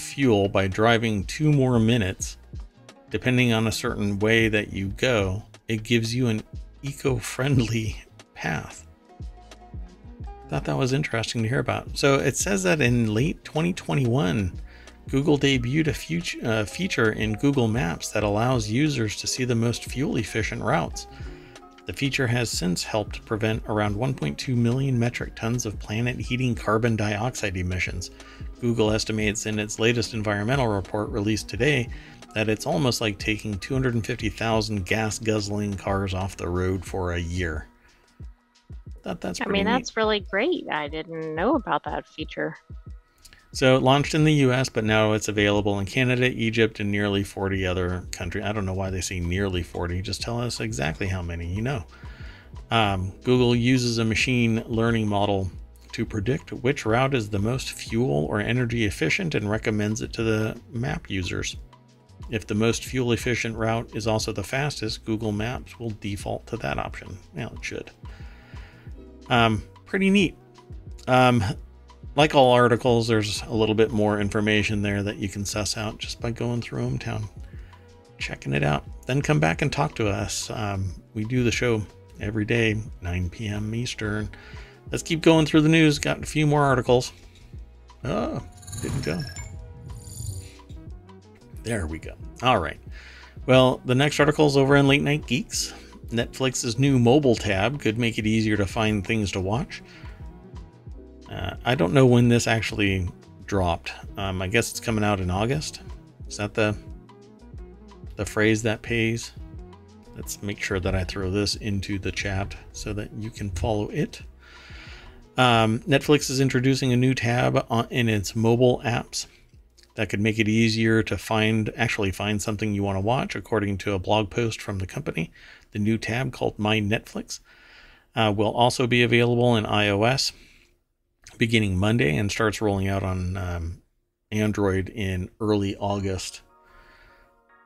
fuel by driving two more minutes, depending on a certain way that you go. It gives you an eco-friendly [laughs] path. Thought that was interesting to hear about. So it says that in late 2021, Google debuted a future, uh, feature in Google Maps that allows users to see the most fuel efficient routes. The feature has since helped prevent around 1.2 million metric tons of planet heating carbon dioxide emissions. Google estimates in its latest environmental report released today that it's almost like taking 250,000 gas guzzling cars off the road for a year. That, that's I mean, neat. that's really great. I didn't know about that feature. So it launched in the US, but now it's available in Canada, Egypt, and nearly 40 other countries. I don't know why they say nearly 40. Just tell us exactly how many you know. Um, Google uses a machine learning model to predict which route is the most fuel or energy efficient and recommends it to the map users. If the most fuel efficient route is also the fastest, Google Maps will default to that option. Well, it should. Um, pretty neat. Um, like all articles, there's a little bit more information there that you can suss out just by going through ohmTown, checking it out. Then come back and talk to us. Um, we do the show every day, 9 p.m. Eastern. Let's keep going through the news. Got a few more articles. Oh, didn't go. There we go. All right. Well, the next article is over in Late Night Geeks. Netflix's new mobile tab could make it easier to find things to watch. Uh, I don't know when this actually dropped. Um, I guess it's coming out in August. Is that the the phrase that pays? Let's make sure that I throw this into the chat so that you can follow it. Um, Netflix is introducing a new tab on, in its mobile apps that could make it easier to find actually find something you want to watch according to a blog post from the company the new tab called My Netflix uh, will also be available in iOS beginning Monday and starts rolling out on um, Android in early August.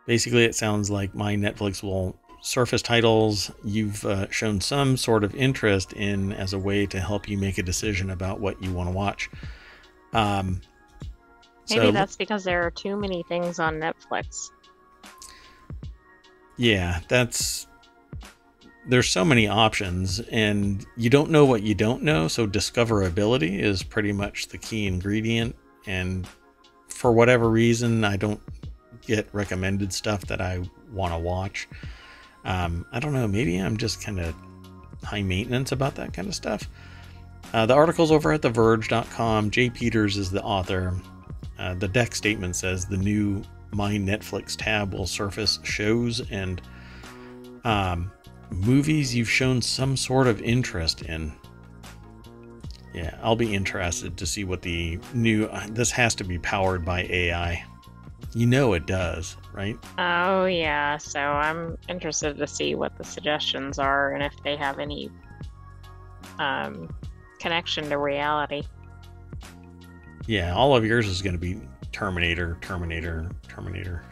Basically, it sounds like My Netflix will surface titles you've uh, shown some sort of interest in as a way to help you make a decision about what you want to watch. Um, Maybe so, that's because there are too many things on Netflix. Yeah, that's there's so many options and you don't know what you don't know so discoverability is pretty much the key ingredient and for whatever reason i don't get recommended stuff that i want to watch. Um, i don't know maybe i'm just kind of high maintenance about that kind of stuff. Uh, the article's over at theverge.com jay peters is the author. Uh, the deck statement says the new my netflix tab will surface shows and um, movies you've shown some sort of interest in. Yeah, I'll be interested to see what the new. This has to be powered by AI. You know it does, right? Oh, yeah. So I'm interested to see what the suggestions are and if they have any um, connection to reality. Yeah, all of yours is going to be Terminator, Terminator, Terminator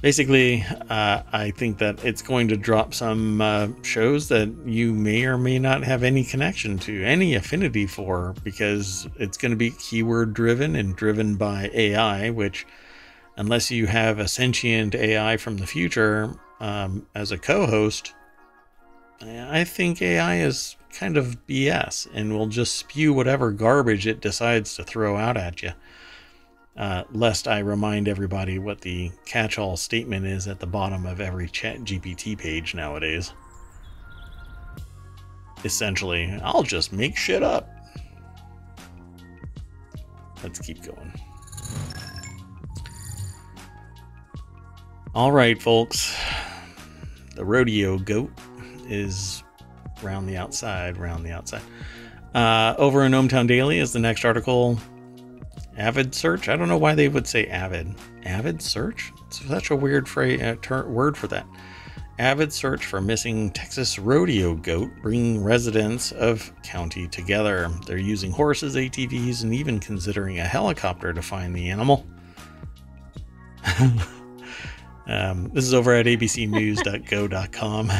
basically, uh, I think that it's going to drop some uh, shows that you may or may not have any connection to, any affinity for, because it's going to be keyword driven and driven by AI, which, unless you have a sentient AI from the future um, as a co host, I think AI is kind of BS and will just spew whatever garbage it decides to throw out at you uh, lest I remind everybody what the catch all statement is at the bottom of every chat GPT page nowadays. Essentially, I'll just make shit up. Let's keep going. All right, folks. The rodeo goat is round the outside, round the outside. Uh, over in ohmTown Daily is the next article Avid search? I don't know why they would say avid. Avid search? It's such a weird phrase, uh, ter- word for that. Avid search for missing Texas rodeo goat, bringing residents of county together. They're using horses, ATVs, and even considering a helicopter to find the animal. [laughs] um, this is over at abcnews.go.com.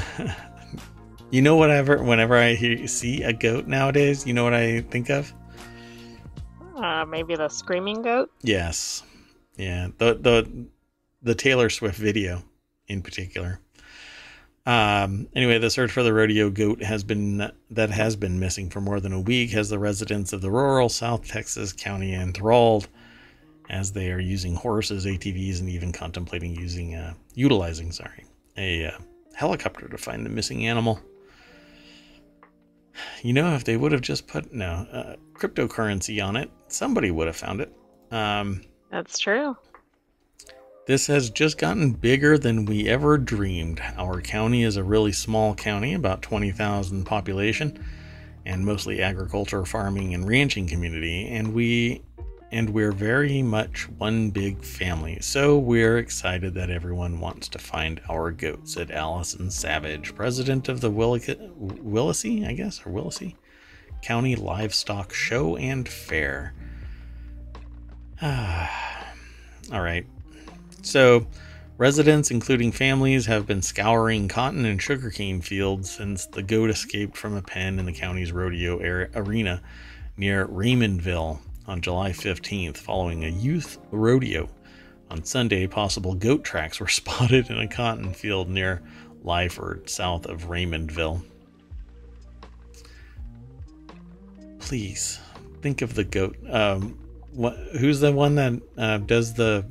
[laughs] you know, whatever. Whenever I hear, see a goat nowadays, you know what I think of? Uh, maybe the screaming goat. Yes, yeah. The the the Taylor Swift video in particular. Um, anyway, the search for the rodeo goat has been that has been missing for more than a week. Has the residents of the rural South Texas county enthralled, as they are using horses, ATVs, and even contemplating using uh, utilizing sorry a uh, helicopter to find the missing animal. You know, if they would have just put no uh, cryptocurrency on it, somebody would have found it. Um, That's true. This has just gotten bigger than we ever dreamed. Our county is a really small county, about 20,000 population, and mostly agriculture, farming, and ranching community, and we and we're very much one big family. So we're excited that everyone wants to find our goat, said Allison Savage, president of the Willacy, I guess, or Willacy County Livestock Show and Fair. [sighs] All right. So, residents, including families, have been scouring cotton and sugarcane fields since the goat escaped from a pen in the county's rodeo arena near Raymondville on July 15th, following a youth rodeo. On Sunday, possible goat tracks were [laughs] spotted in a cotton field near Lyford, south of Raymondville. Please think of the goat. Um, what, who's the one that uh, does the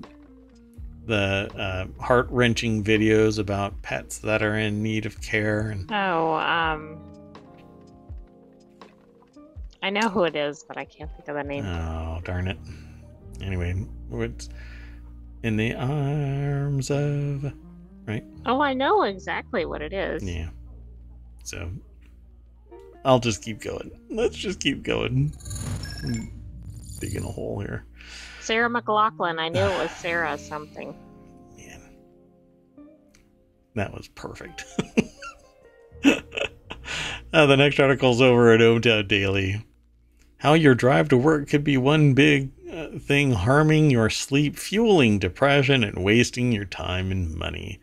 the uh, heart wrenching videos about pets that are in need of care? And oh, um, I know who it is, but I can't think of the name. Oh darn it! Anyway, it's in the arms of right. Oh, I know exactly what it is. Yeah. So I'll just keep going. Let's just keep going digging a hole here. Sarah McLachlan. I knew it was Sarah something. Man, that was perfect. [laughs] uh, the next article is over at ohmTown Daily. How your drive to work could be one big uh, thing harming your sleep, fueling depression, and wasting your time and money.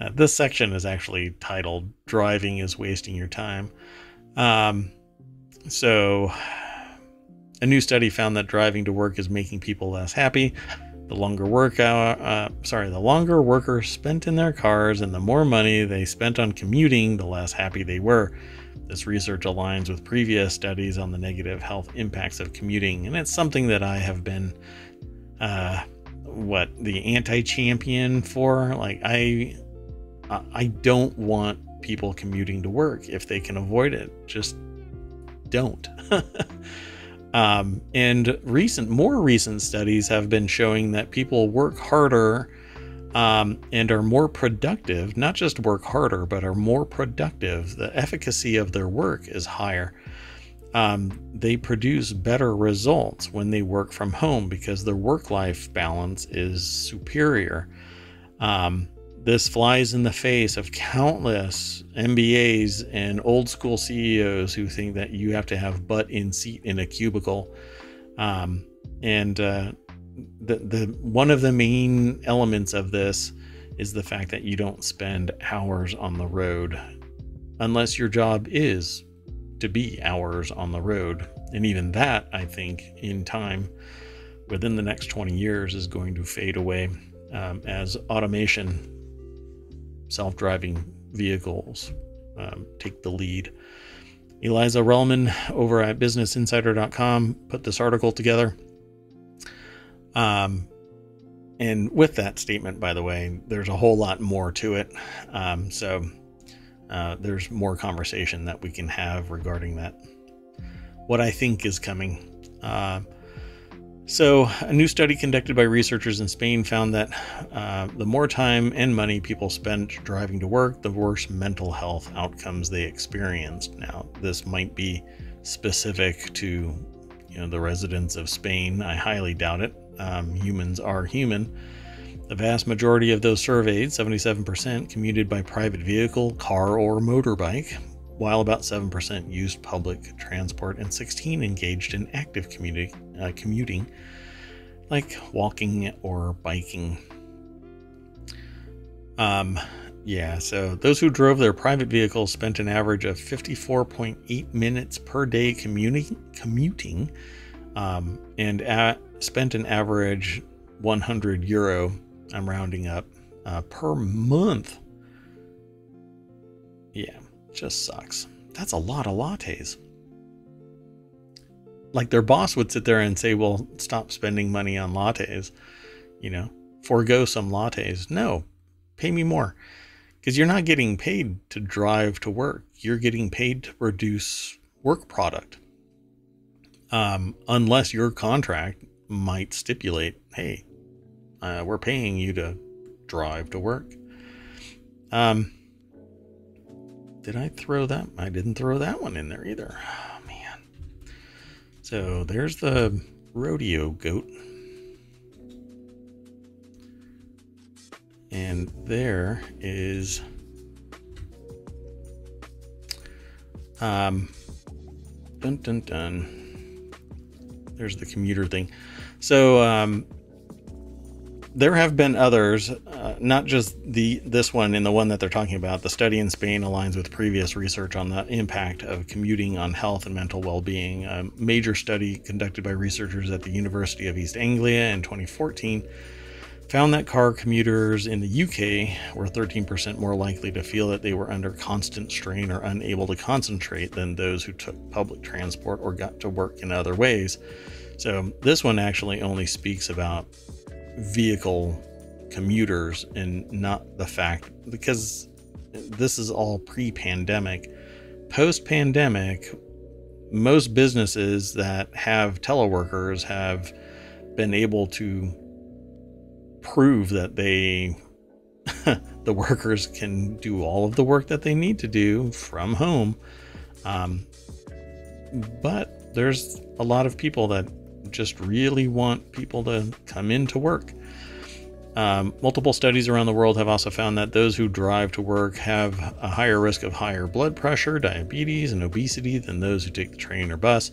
Uh, this section is actually titled Driving is Wasting Your Time. Um, so a new study found that driving to work is making people less happy. The longer work hour, uh, sorry, the longer workers spent in their cars and the more money they spent on commuting, the less happy they were. This research aligns with previous studies on the negative health impacts of commuting, and it's something that I have been, uh, what the anti-champion for. Like I, I don't want people commuting to work if they can avoid it. Just don't. [laughs] Um, and recent, more recent studies have been showing that people work harder um, and are more productive, not just work harder, but are more productive. The efficacy of their work is higher. Um, they produce better results when they work from home because their work life balance is superior. Um, this flies in the face of countless MBAs and old school CEOs who think that you have to have butt in seat in a cubicle. Um, and uh, the, the one of the main elements of this is the fact that you don't spend hours on the road unless your job is to be hours on the road. And even that, I think, in time, within the next 20 years, is going to fade away um, as automation self driving vehicles um, take the lead. Eliza Relman over at BusinessInsider.com put this article together. Um, and with that statement, by the way, there's a whole lot more to it. Um, so uh, there's more conversation that we can have regarding that. What I think is coming. Uh, so, a new study conducted by researchers in Spain found that uh, the more time and money people spent driving to work, the worse mental health outcomes they experienced. Now, this might be specific to you know the residents of Spain. I highly doubt it. Um, humans are human. The vast majority of those surveyed, 77%, commuted by private vehicle, car, or motorbike, while about 7% used public transport and 16 engaged in active communi- uh, commuting like walking or biking. Um, yeah, so those who drove their private vehicles spent an average of 54.8 minutes per day commuting, commuting um, and at, spent an average 100 euro, I'm rounding up, uh, per month. Yeah, just sucks. That's a lot of lattes. Like their boss would sit there and say, Well, stop spending money on lattes, you know, forego some lattes. No, pay me more. Because you're not getting paid to drive to work, you're getting paid to produce work product. Um, unless your contract might stipulate, hey, uh, we're paying you to drive to work. Um, did I throw that? I didn't throw that one in there either. [sighs] Oh, man. So there's the rodeo goat. And there is um dun dun dun. There's the commuter thing. So um there have been others, uh, not just the this one and the one that they're talking about. The study in Spain aligns with previous research on the impact of commuting on health and mental well-being. A major study conducted by researchers at the University of East Anglia in 2014 found that car commuters in the UK were 13% more likely to feel that they were under constant strain or unable to concentrate than those who took public transport or got to work in other ways. So, this one actually only speaks about vehicle commuters and not the fact because this is all pre-pandemic. Post-pandemic most businesses that have teleworkers have been able to prove that they [laughs] the workers can do all of the work that they need to do from home. Um, but there's a lot of people that just really want people to come into work. Um, multiple studies around the world have also found that those who drive to work have a higher risk of higher blood pressure, diabetes, and obesity than those who take the train or bus.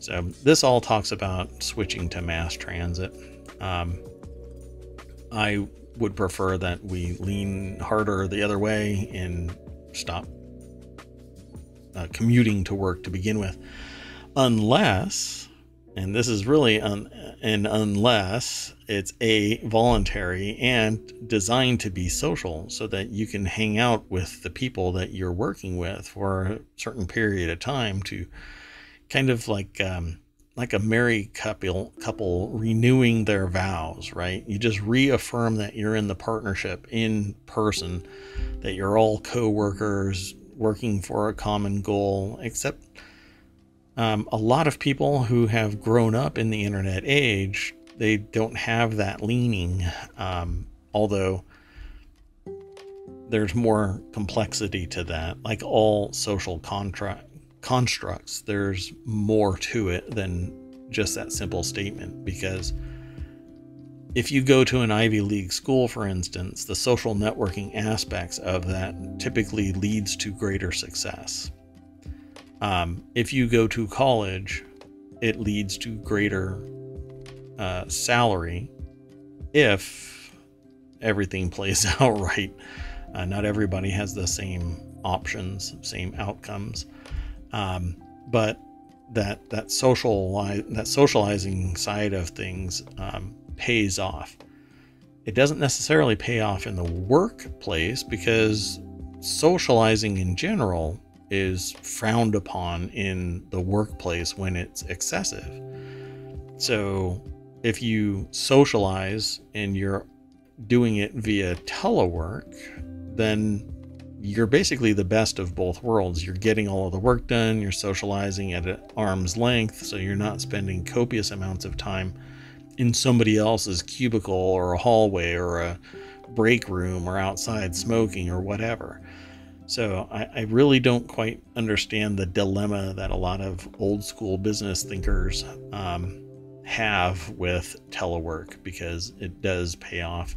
So, this all talks about switching to mass transit. Um, I would prefer that we lean harder the other way and stop uh, commuting to work to begin with, unless and this is really un, and unless it's a voluntary and designed to be social so that you can hang out with the people that you're working with for a certain period of time to kind of like um, like a married couple couple renewing their vows right? You just reaffirm that you're in the partnership in person that you're all co-workers working for a common goal except um, a lot of people who have grown up in the internet age they don't have that leaning um, although there's more complexity to that like all social contract constructs there's more to it than just that simple statement because if you go to an Ivy League school, for instance, the social networking aspects of that typically leads to greater success. Um, if you go to college, it leads to greater uh, salary if everything [laughs] plays out right. Uh, not everybody has the same options, same outcomes, um, but that that social that socializing side of things um, pays off. It doesn't necessarily pay off in the workplace because socializing in general is frowned upon in the workplace when it's excessive. So if you socialize and you're doing it via telework, then you're basically the best of both worlds. You're getting all of the work done, you're socializing at arm's length, so you're not spending copious amounts of time in somebody else's cubicle or a hallway or a break room or outside smoking or whatever. So I, I, really don't quite understand the dilemma that a lot of old school business thinkers um, have with telework because it does pay off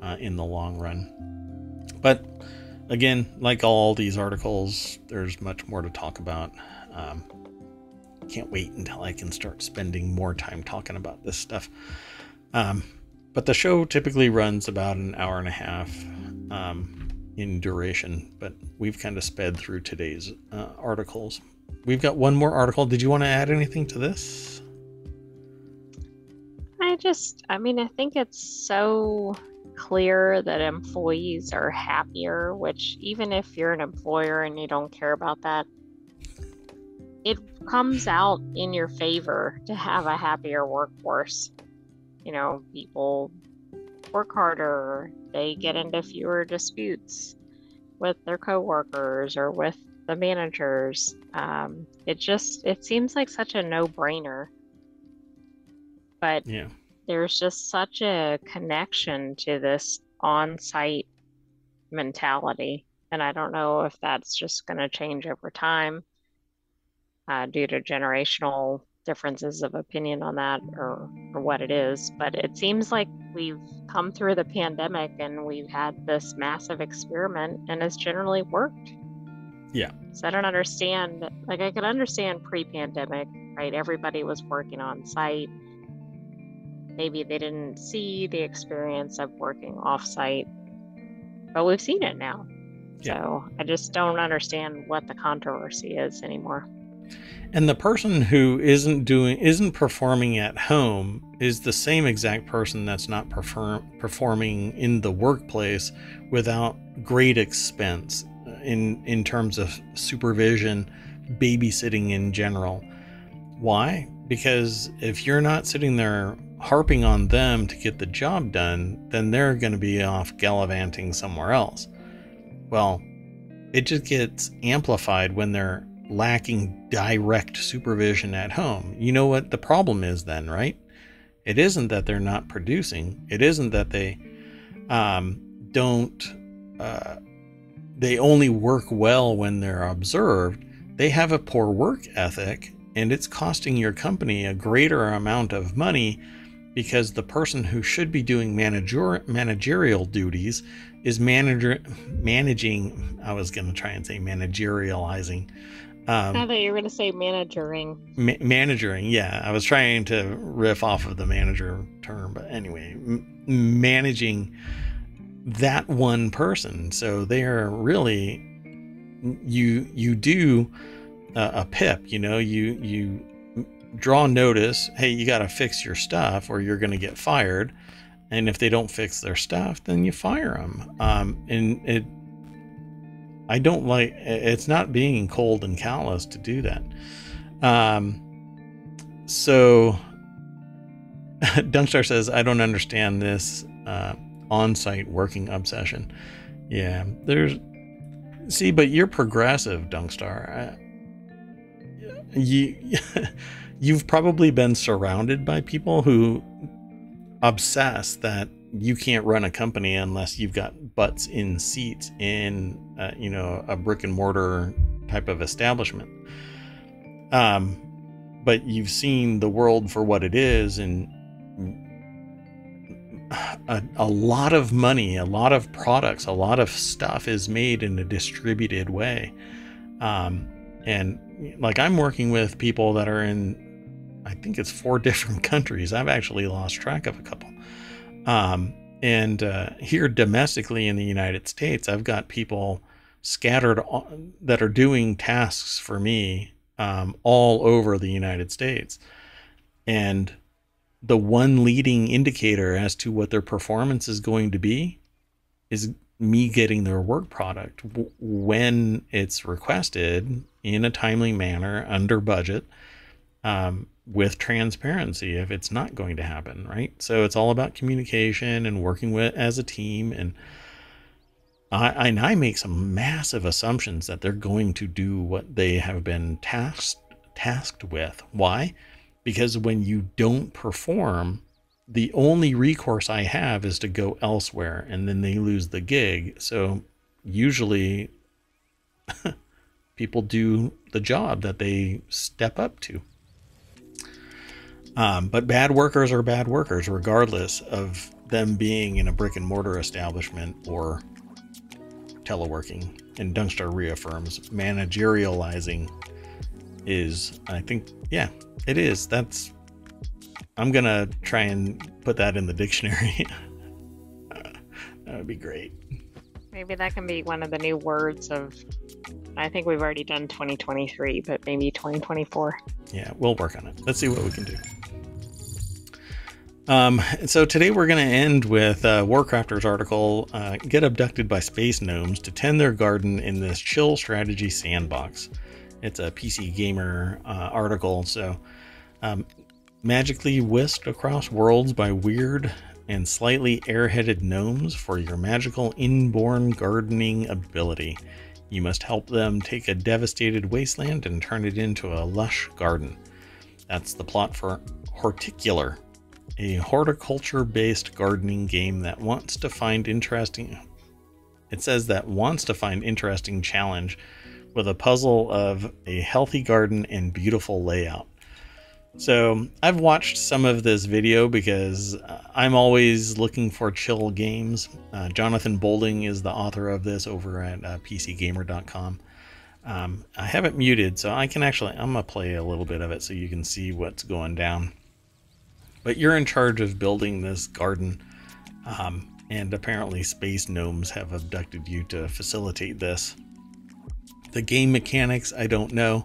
uh, in the long run. But again, like all these articles, there's much more to talk about. Um, can't wait until I can start spending more time talking about this stuff. Um, but the show typically runs about an hour and a half um, in duration, but we've kind of sped through today's uh, articles. We've got one more article. Did you want to add anything to this? I just, I mean, I think it's so clear that employees are happier, which even if you're an employer and you don't care about that, it comes out in your favor to have a happier workforce. You know, people work harder, they get into fewer disputes with their coworkers or with the managers. Um, it just it seems like such a no-brainer. But yeah. there's just such a connection to this on-site mentality, and I don't know if that's just going to change over time uh, due to generational differences of opinion on that or, or what it is. But it seems like we've come through the pandemic and we've had this massive experiment and it's generally worked. Yeah. So I don't understand. Like, I could understand pre pandemic, right? Everybody was working on site. Maybe they didn't see the experience of working off site, but we've seen it now. Yeah. So I just don't understand what the controversy is anymore. And the person who isn't doing isn't performing at home is the same exact person that's not perform, performing in the workplace without great expense in in terms of supervision, babysitting in general. Why? Because if you're not sitting there harping on them to get the job done, then they're going to be off gallivanting somewhere else. Well, it just gets amplified when they're lacking direct supervision at home. You know what the problem is then, right? It isn't that they're not producing. It isn't that they um, don't. Uh, they only work well when they're observed. They have a poor work ethic, and it's costing your company a greater amount of money because the person who should be doing manager, managerial duties is manager managing. I was going to try and say managerializing um, I thought you were going to say managering. Ma- managering, yeah. I was trying to riff off of the manager term, but anyway, m- managing that one person. So they are really you you do a, a pip. You know, you you draw notice hey, you got to fix your stuff or you're going to get fired. And if they don't fix their stuff, then you fire them. Um, and it, I don't like, it's not being cold and callous to do that. Um, so [laughs] Dunkstar says, I don't understand this uh, on site working obsession. Yeah, there's, see, but you're progressive, Dunkstar. you, [laughs] you've probably been surrounded by people who obsess that you can't run a company unless you've got butts in seats in, uh, you know, a brick and mortar type of establishment. Um, but you've seen the world for what it is and a, a lot of money, a lot of products, a lot of stuff is made in a distributed way. Um, and like I'm working with people that are in, I think it's four [laughs] different countries. I've actually lost track of a couple. Um, and uh, here domestically in the United States, I've got people scattered that are doing tasks for me um, all over the United States. And the one leading indicator as to what their performance is going to be is me getting their work product when it's requested in a timely manner under budget um, with transparency if it's not going to happen right so it's all about communication and working with as a team and I, and I make some massive assumptions that they're going to do what they have been tasked tasked with why because when you don't perform, the only recourse I have is to go elsewhere and then they lose the gig. So usually [laughs] people do the job that they step up to. Um, but bad workers are bad workers, regardless of them being in a brick and mortar establishment or teleworking. And Dunkstar reaffirms managerializing is, I think, yeah, it is. That's. I'm gonna try and put that in the dictionary. [laughs] that would be great. Maybe that can be one of the new words of. I think we've already done 2023, but maybe 2024. Yeah, we'll work on it. Let's see what we can do. Um, so today we're going to end with uh, Warcrafter's article, uh, Get Abducted by Space Gnomes to Tend Their Garden in This Chill Strategy Sandbox. It's a PC Gamer uh, article. So, um, magically whisked across worlds by weird and slightly airheaded gnomes for your magical inborn gardening ability. You must help them take a devastated wasteland and turn it into a lush garden. That's the plot for Horticular, a horticulture based gardening game that wants to find interesting. It says that wants to find interesting challenge with a puzzle of a healthy garden and beautiful layout. So I've watched some of this video because uh, I'm always looking for chill games. Uh, Jonathan Bolding is the author of this over at uh, PCGamer.com. Um, I have it muted, so I can actually I'm gonna play a little bit of it so you can see what's going down. But you're in charge of building this garden, um, and apparently space gnomes have abducted you to facilitate this. The game mechanics, I don't know.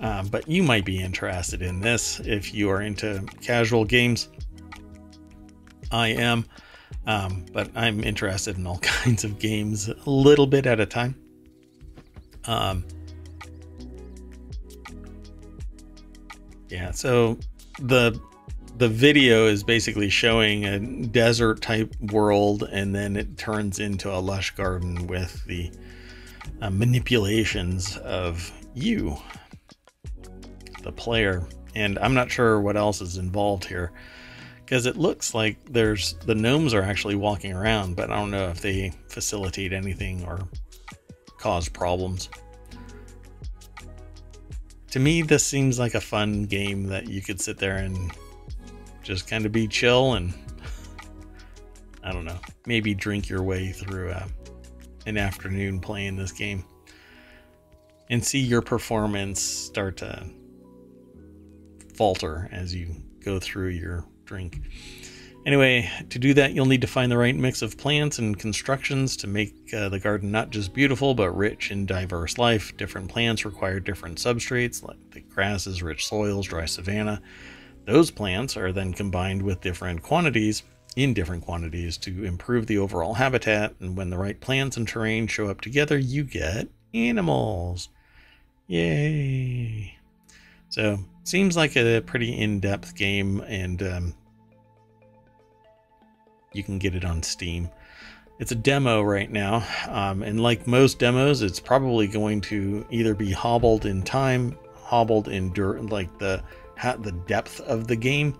Um, but you might be interested in this if you are into casual games. I am, um, but I'm interested in all [laughs] kinds of games a little bit at a time. Um, yeah, so the the video is basically showing a desert type world, and then it turns into a lush garden with the uh, manipulations of you, the player. And I'm not sure what else is involved here because it looks like there's the gnomes are actually walking around, but I don't know if they facilitate anything or cause problems. To me, this seems like a fun game that you could sit there and just kind of be chill and [laughs] I don't know, maybe drink your way through a an afternoon playing this game and see your performance start to falter as you go through your drink. Anyway, to do that, you'll need to find the right mix of plants and constructions to make uh, the garden not just beautiful, but rich in diverse life. Different plants require different substrates, like the grasses, rich soils, dry savanna. Those plants are then combined with different quantities, in different quantities, to improve the overall habitat. And when the right plants and terrain show up together, you get animals. Yay! So, seems like a pretty in depth game, and um, you can get it on Steam. It's a demo right now, um, and like most demos, it's probably going to either be hobbled in time, hobbled in dirt, like the the depth of the game,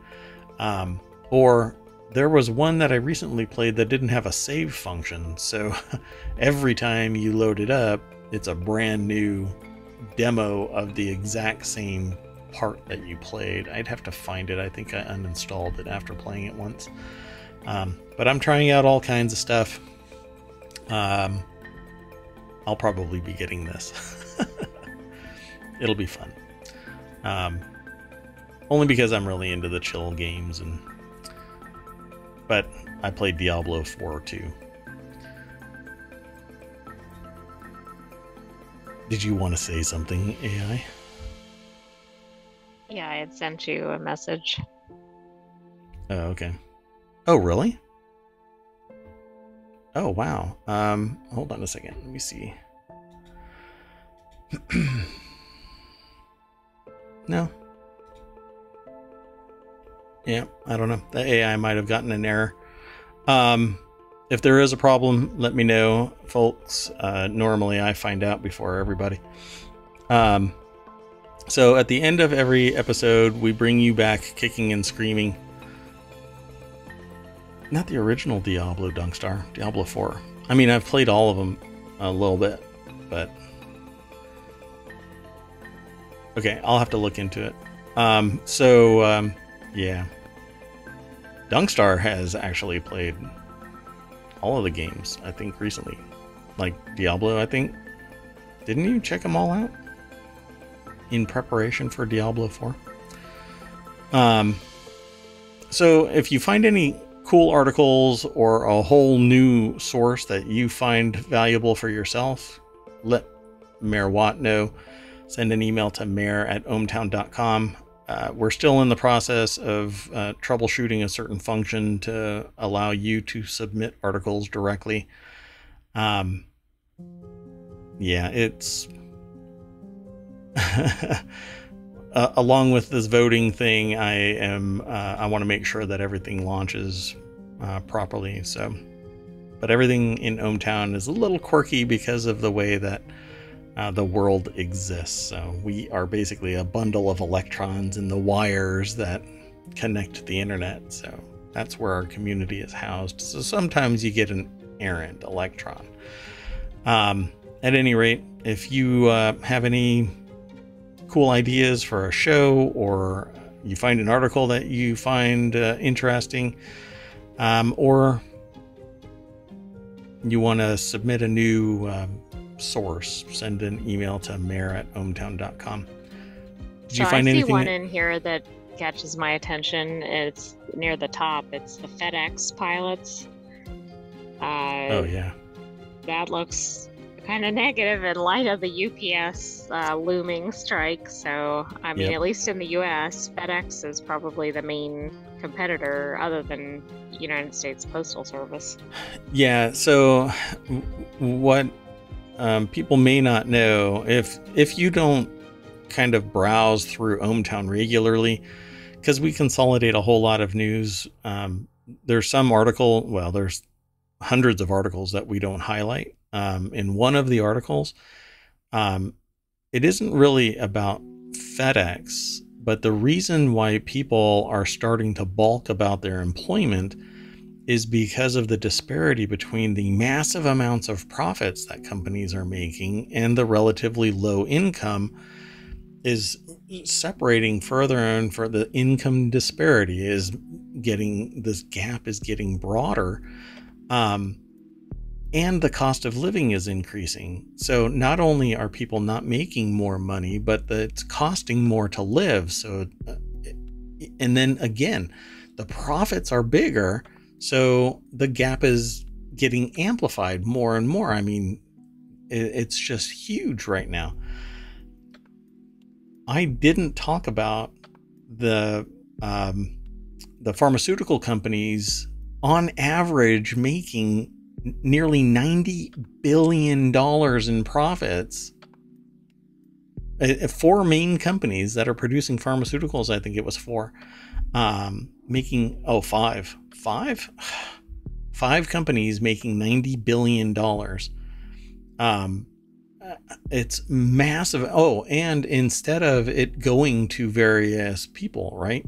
um, or there was one that I recently played that didn't have a save function. So [laughs] every time you load it up, it's a brand new demo of the exact same part that you played. I'd have to find it. I think I uninstalled it after playing it once. Um, but I'm trying out all kinds of stuff. Um, I'll probably be getting this. [laughs] It'll be fun. Um, only because I'm really into the chill games and but I played Diablo 4 too. Did you want to say something, AI? Yeah, I had sent you a message. Oh, okay. Oh, really? Oh, wow. Um, hold on a second. Let me see. [clears throat] no. Yeah, I don't know. The AI might have gotten an error. Um, if there is a problem, let me know, folks. Uh, normally, I find out before everybody. Um, so at the end of every episode, we bring you back kicking and screaming not the original Diablo Dunkstar, Diablo 4. I mean, I've played all of them a little bit, but okay, I'll have to look into it. Um, so um, yeah, Dunkstar has actually played all of the games. I think recently, like Diablo. I think didn't you check them all out in preparation for Diablo 4? Um, so if you find any cool articles or a whole new source that you find valuable for yourself, let Mayor Watt know. Send an email to mayor at ohmtown.com. Uh, we're still in the process of uh, troubleshooting a certain function to allow you to submit articles directly. Um, yeah, it's. [laughs] uh, along with this voting thing, I am uh, I want to make sure that everything launches uh, properly. So, but everything in ohmTown is a little quirky because of the way that uh, the world exists. So we are basically a bundle of electrons in the wires that connect the internet. So that's where our community is housed. So sometimes you get an errant electron. Um, at any rate, if you uh, have any cool ideas for a show or you find an article that you find uh, interesting, um, or you want to submit a new um, source, send an email to mayor at ohmtown.com. Did so you find I see anything? one in here that catches my attention. It's near the top. It's the FedEx pilots. Uh, oh yeah. That looks kind of negative in light of the UPS uh, looming strike. So, I mean, yep. at least in the US, FedEx is probably the main competitor other than United States Postal Service. Yeah. So, what um, people may not know if if you don't kind of browse through ohmTown regularly, because we consolidate a whole lot of news. Um, there's some article. Well, there's hundreds of articles that we don't highlight um, in one of the articles, um, it isn't really about FedEx, but the reason why people are starting to balk about their employment is because of the disparity between the massive amounts of profits that companies are making and the relatively low income is separating further and for the income disparity is getting this gap is getting broader um, and the cost of living is increasing. So not only are people not making more money, but it's costing more to live. So, uh, and then again, the profits are bigger. So the gap is getting amplified more and more. I mean, it's just huge right now. I didn't talk about the um, the pharmaceutical companies on average making nearly 90 billion dollars in profits uh, four main companies that are producing pharmaceuticals i think it was four um, making oh five. Five? [sighs] Five companies making 90 billion dollars. Um, uh, it's massive. Oh and instead of it going to various people right?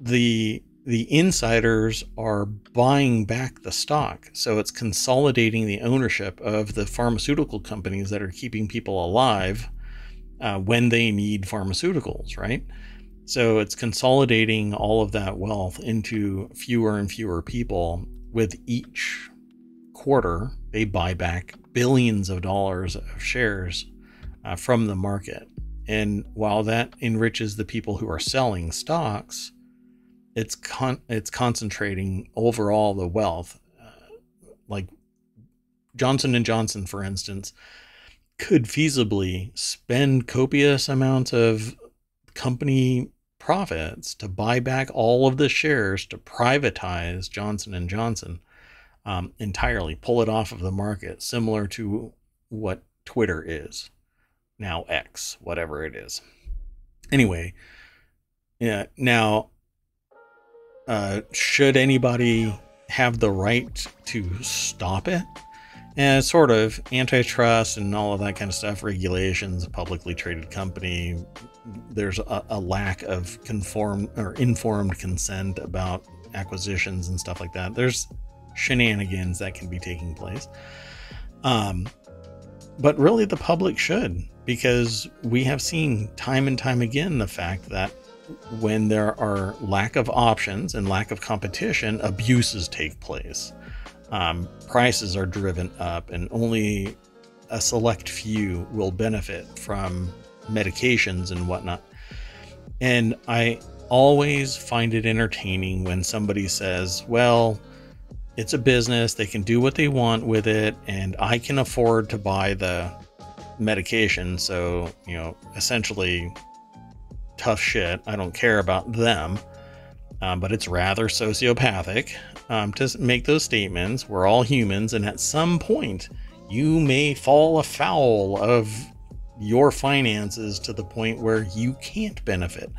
The the insiders are buying back the stock. So it's consolidating the ownership of the pharmaceutical companies that are keeping people alive uh, when they need pharmaceuticals, right? So it's consolidating all of that wealth into fewer and fewer people. With each quarter, they buy back billions of dollars of shares uh, from the market. And while that enriches the people who are selling stocks, it's con- it's concentrating overall the wealth. Uh, like Johnson and Johnson, for instance, could feasibly spend copious amounts of company profits to buy back all of the shares to privatize Johnson Johnson um, entirely, pull it off of the market, similar to what Twitter is now X, whatever it is. Anyway, yeah. Now uh, should anybody have the right to stop it? And sort of antitrust and all of that kind of stuff, regulations, publicly traded company. There's a, a lack of conform or informed consent about acquisitions and stuff like that. There's shenanigans that can be taking place. Um, but really, the public should, because we have seen time and time again the fact that when there are lack of options and lack of competition, abuses take place. Um, prices are driven up, and only a select few will benefit from medications and whatnot. And I always find it entertaining when somebody says, Well, it's a business, they can do what they want with it, and I can afford to buy the medication. So, you know, essentially, tough shit. I don't care about them. Um, but it's rather sociopathic um, to make those statements. We're all humans, and at some point, you may fall afoul of your finances to the point where you can't benefit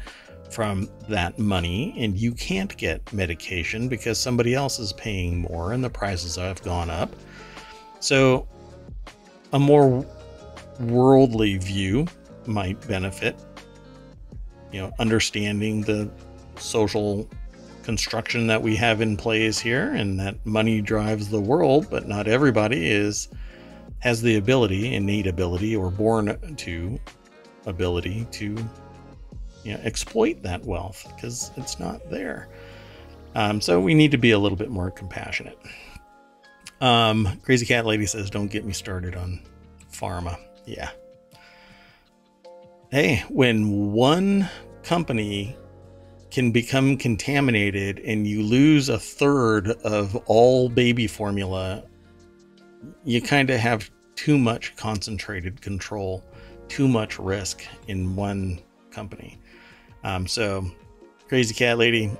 from that money and you can't get medication because somebody else is paying more and the prices have gone up. So, a more worldly view might benefit you know, understanding the social construction that we have in place here and that money drives the world, but not everybody is has the ability, innate ability, or born to ability to you know exploit that wealth because it's not there. Um, so we need to be a little bit more compassionate. Um, Crazy Cat Lady says, "Don't get me started on pharma." Yeah. Hey, when one company can become contaminated and you lose a third of all baby formula, you kind of have too much concentrated control, too much risk in one company. Um, so, Crazy Cat Lady,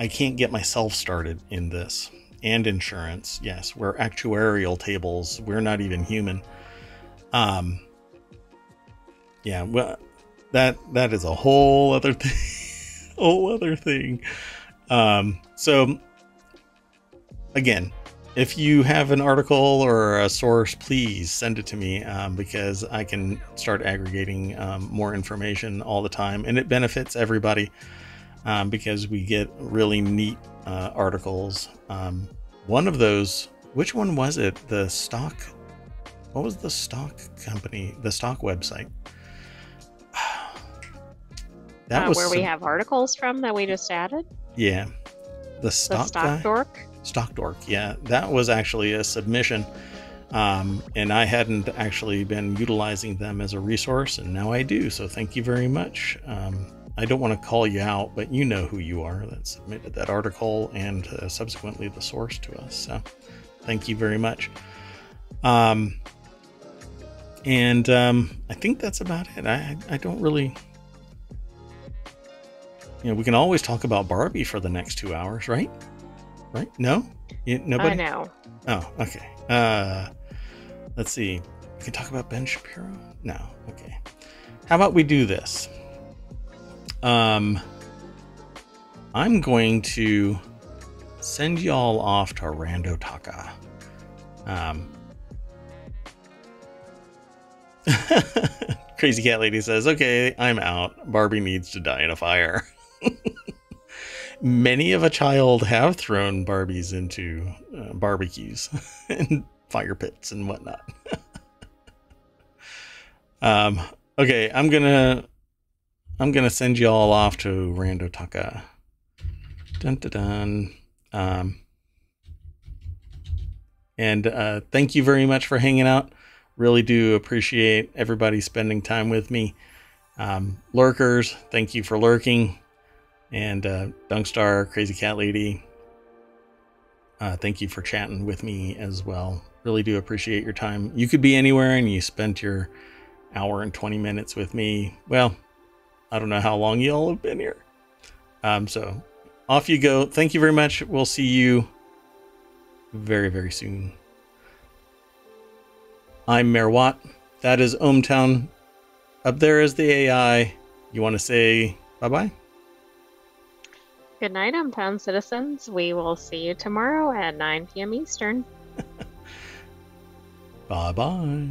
I can't get myself started in this. And insurance, yes, we're actuarial tables. We're not even human. Um, yeah, well, that that is a whole other [laughs] thing whole other thing um so again if you have an article or a source please send it to me um, because i can start aggregating um, more information all the time and it benefits everybody um, because we get really neat uh, articles. Um, one of those which one was it? The stock what was the stock company the stock website? [sighs] That uh, was where some... we have articles from that we just added. Yeah, the stock, the stock dork. Stock dork. Yeah, that was actually a submission, um, and I hadn't actually been utilizing them as a resource, and now I do. So thank you very much. Um, I don't want to call you out, but you know who you are that submitted that article and uh, subsequently the source to us. So thank you very much. Um, and um, I think that's about it. I, I don't really. You know, we can always talk about Barbie for the next two hours, right? Right? No? You, nobody? I know. Oh, okay. Uh, let's see. We can talk about Ben Shapiro? No. Okay. How about we do this? Um, I'm going to send y'all off to Rando Taka. Um, [laughs] Crazy Cat Lady says, Okay, I'm out. Barbie needs to die in a fire. [laughs] Many of a child have thrown Barbies into uh, barbecues [laughs] and fire pits and whatnot. [laughs] um, okay, I'm gonna I'm gonna send you all off to Rando Taka. Dun dun dun. Um, and uh, thank you very much for hanging out. Really do appreciate everybody spending time with me. Um, lurkers, thank you for lurking. And uh, Dunkstar, Crazy Cat Lady, uh, thank you for chatting with me as well. Really do appreciate your time. You could be anywhere and you spent your hour and 20 minutes with me. Well, I don't know how long you all have been here. Um, so off you go. Thank you very much. We'll see you very, very soon. I'm Mayor Watt. That is ohmTown. Up there is the AI. You want to say bye bye? Good night, ohmTown citizens. We will see you tomorrow at 9 p.m. Eastern. [laughs] bye bye.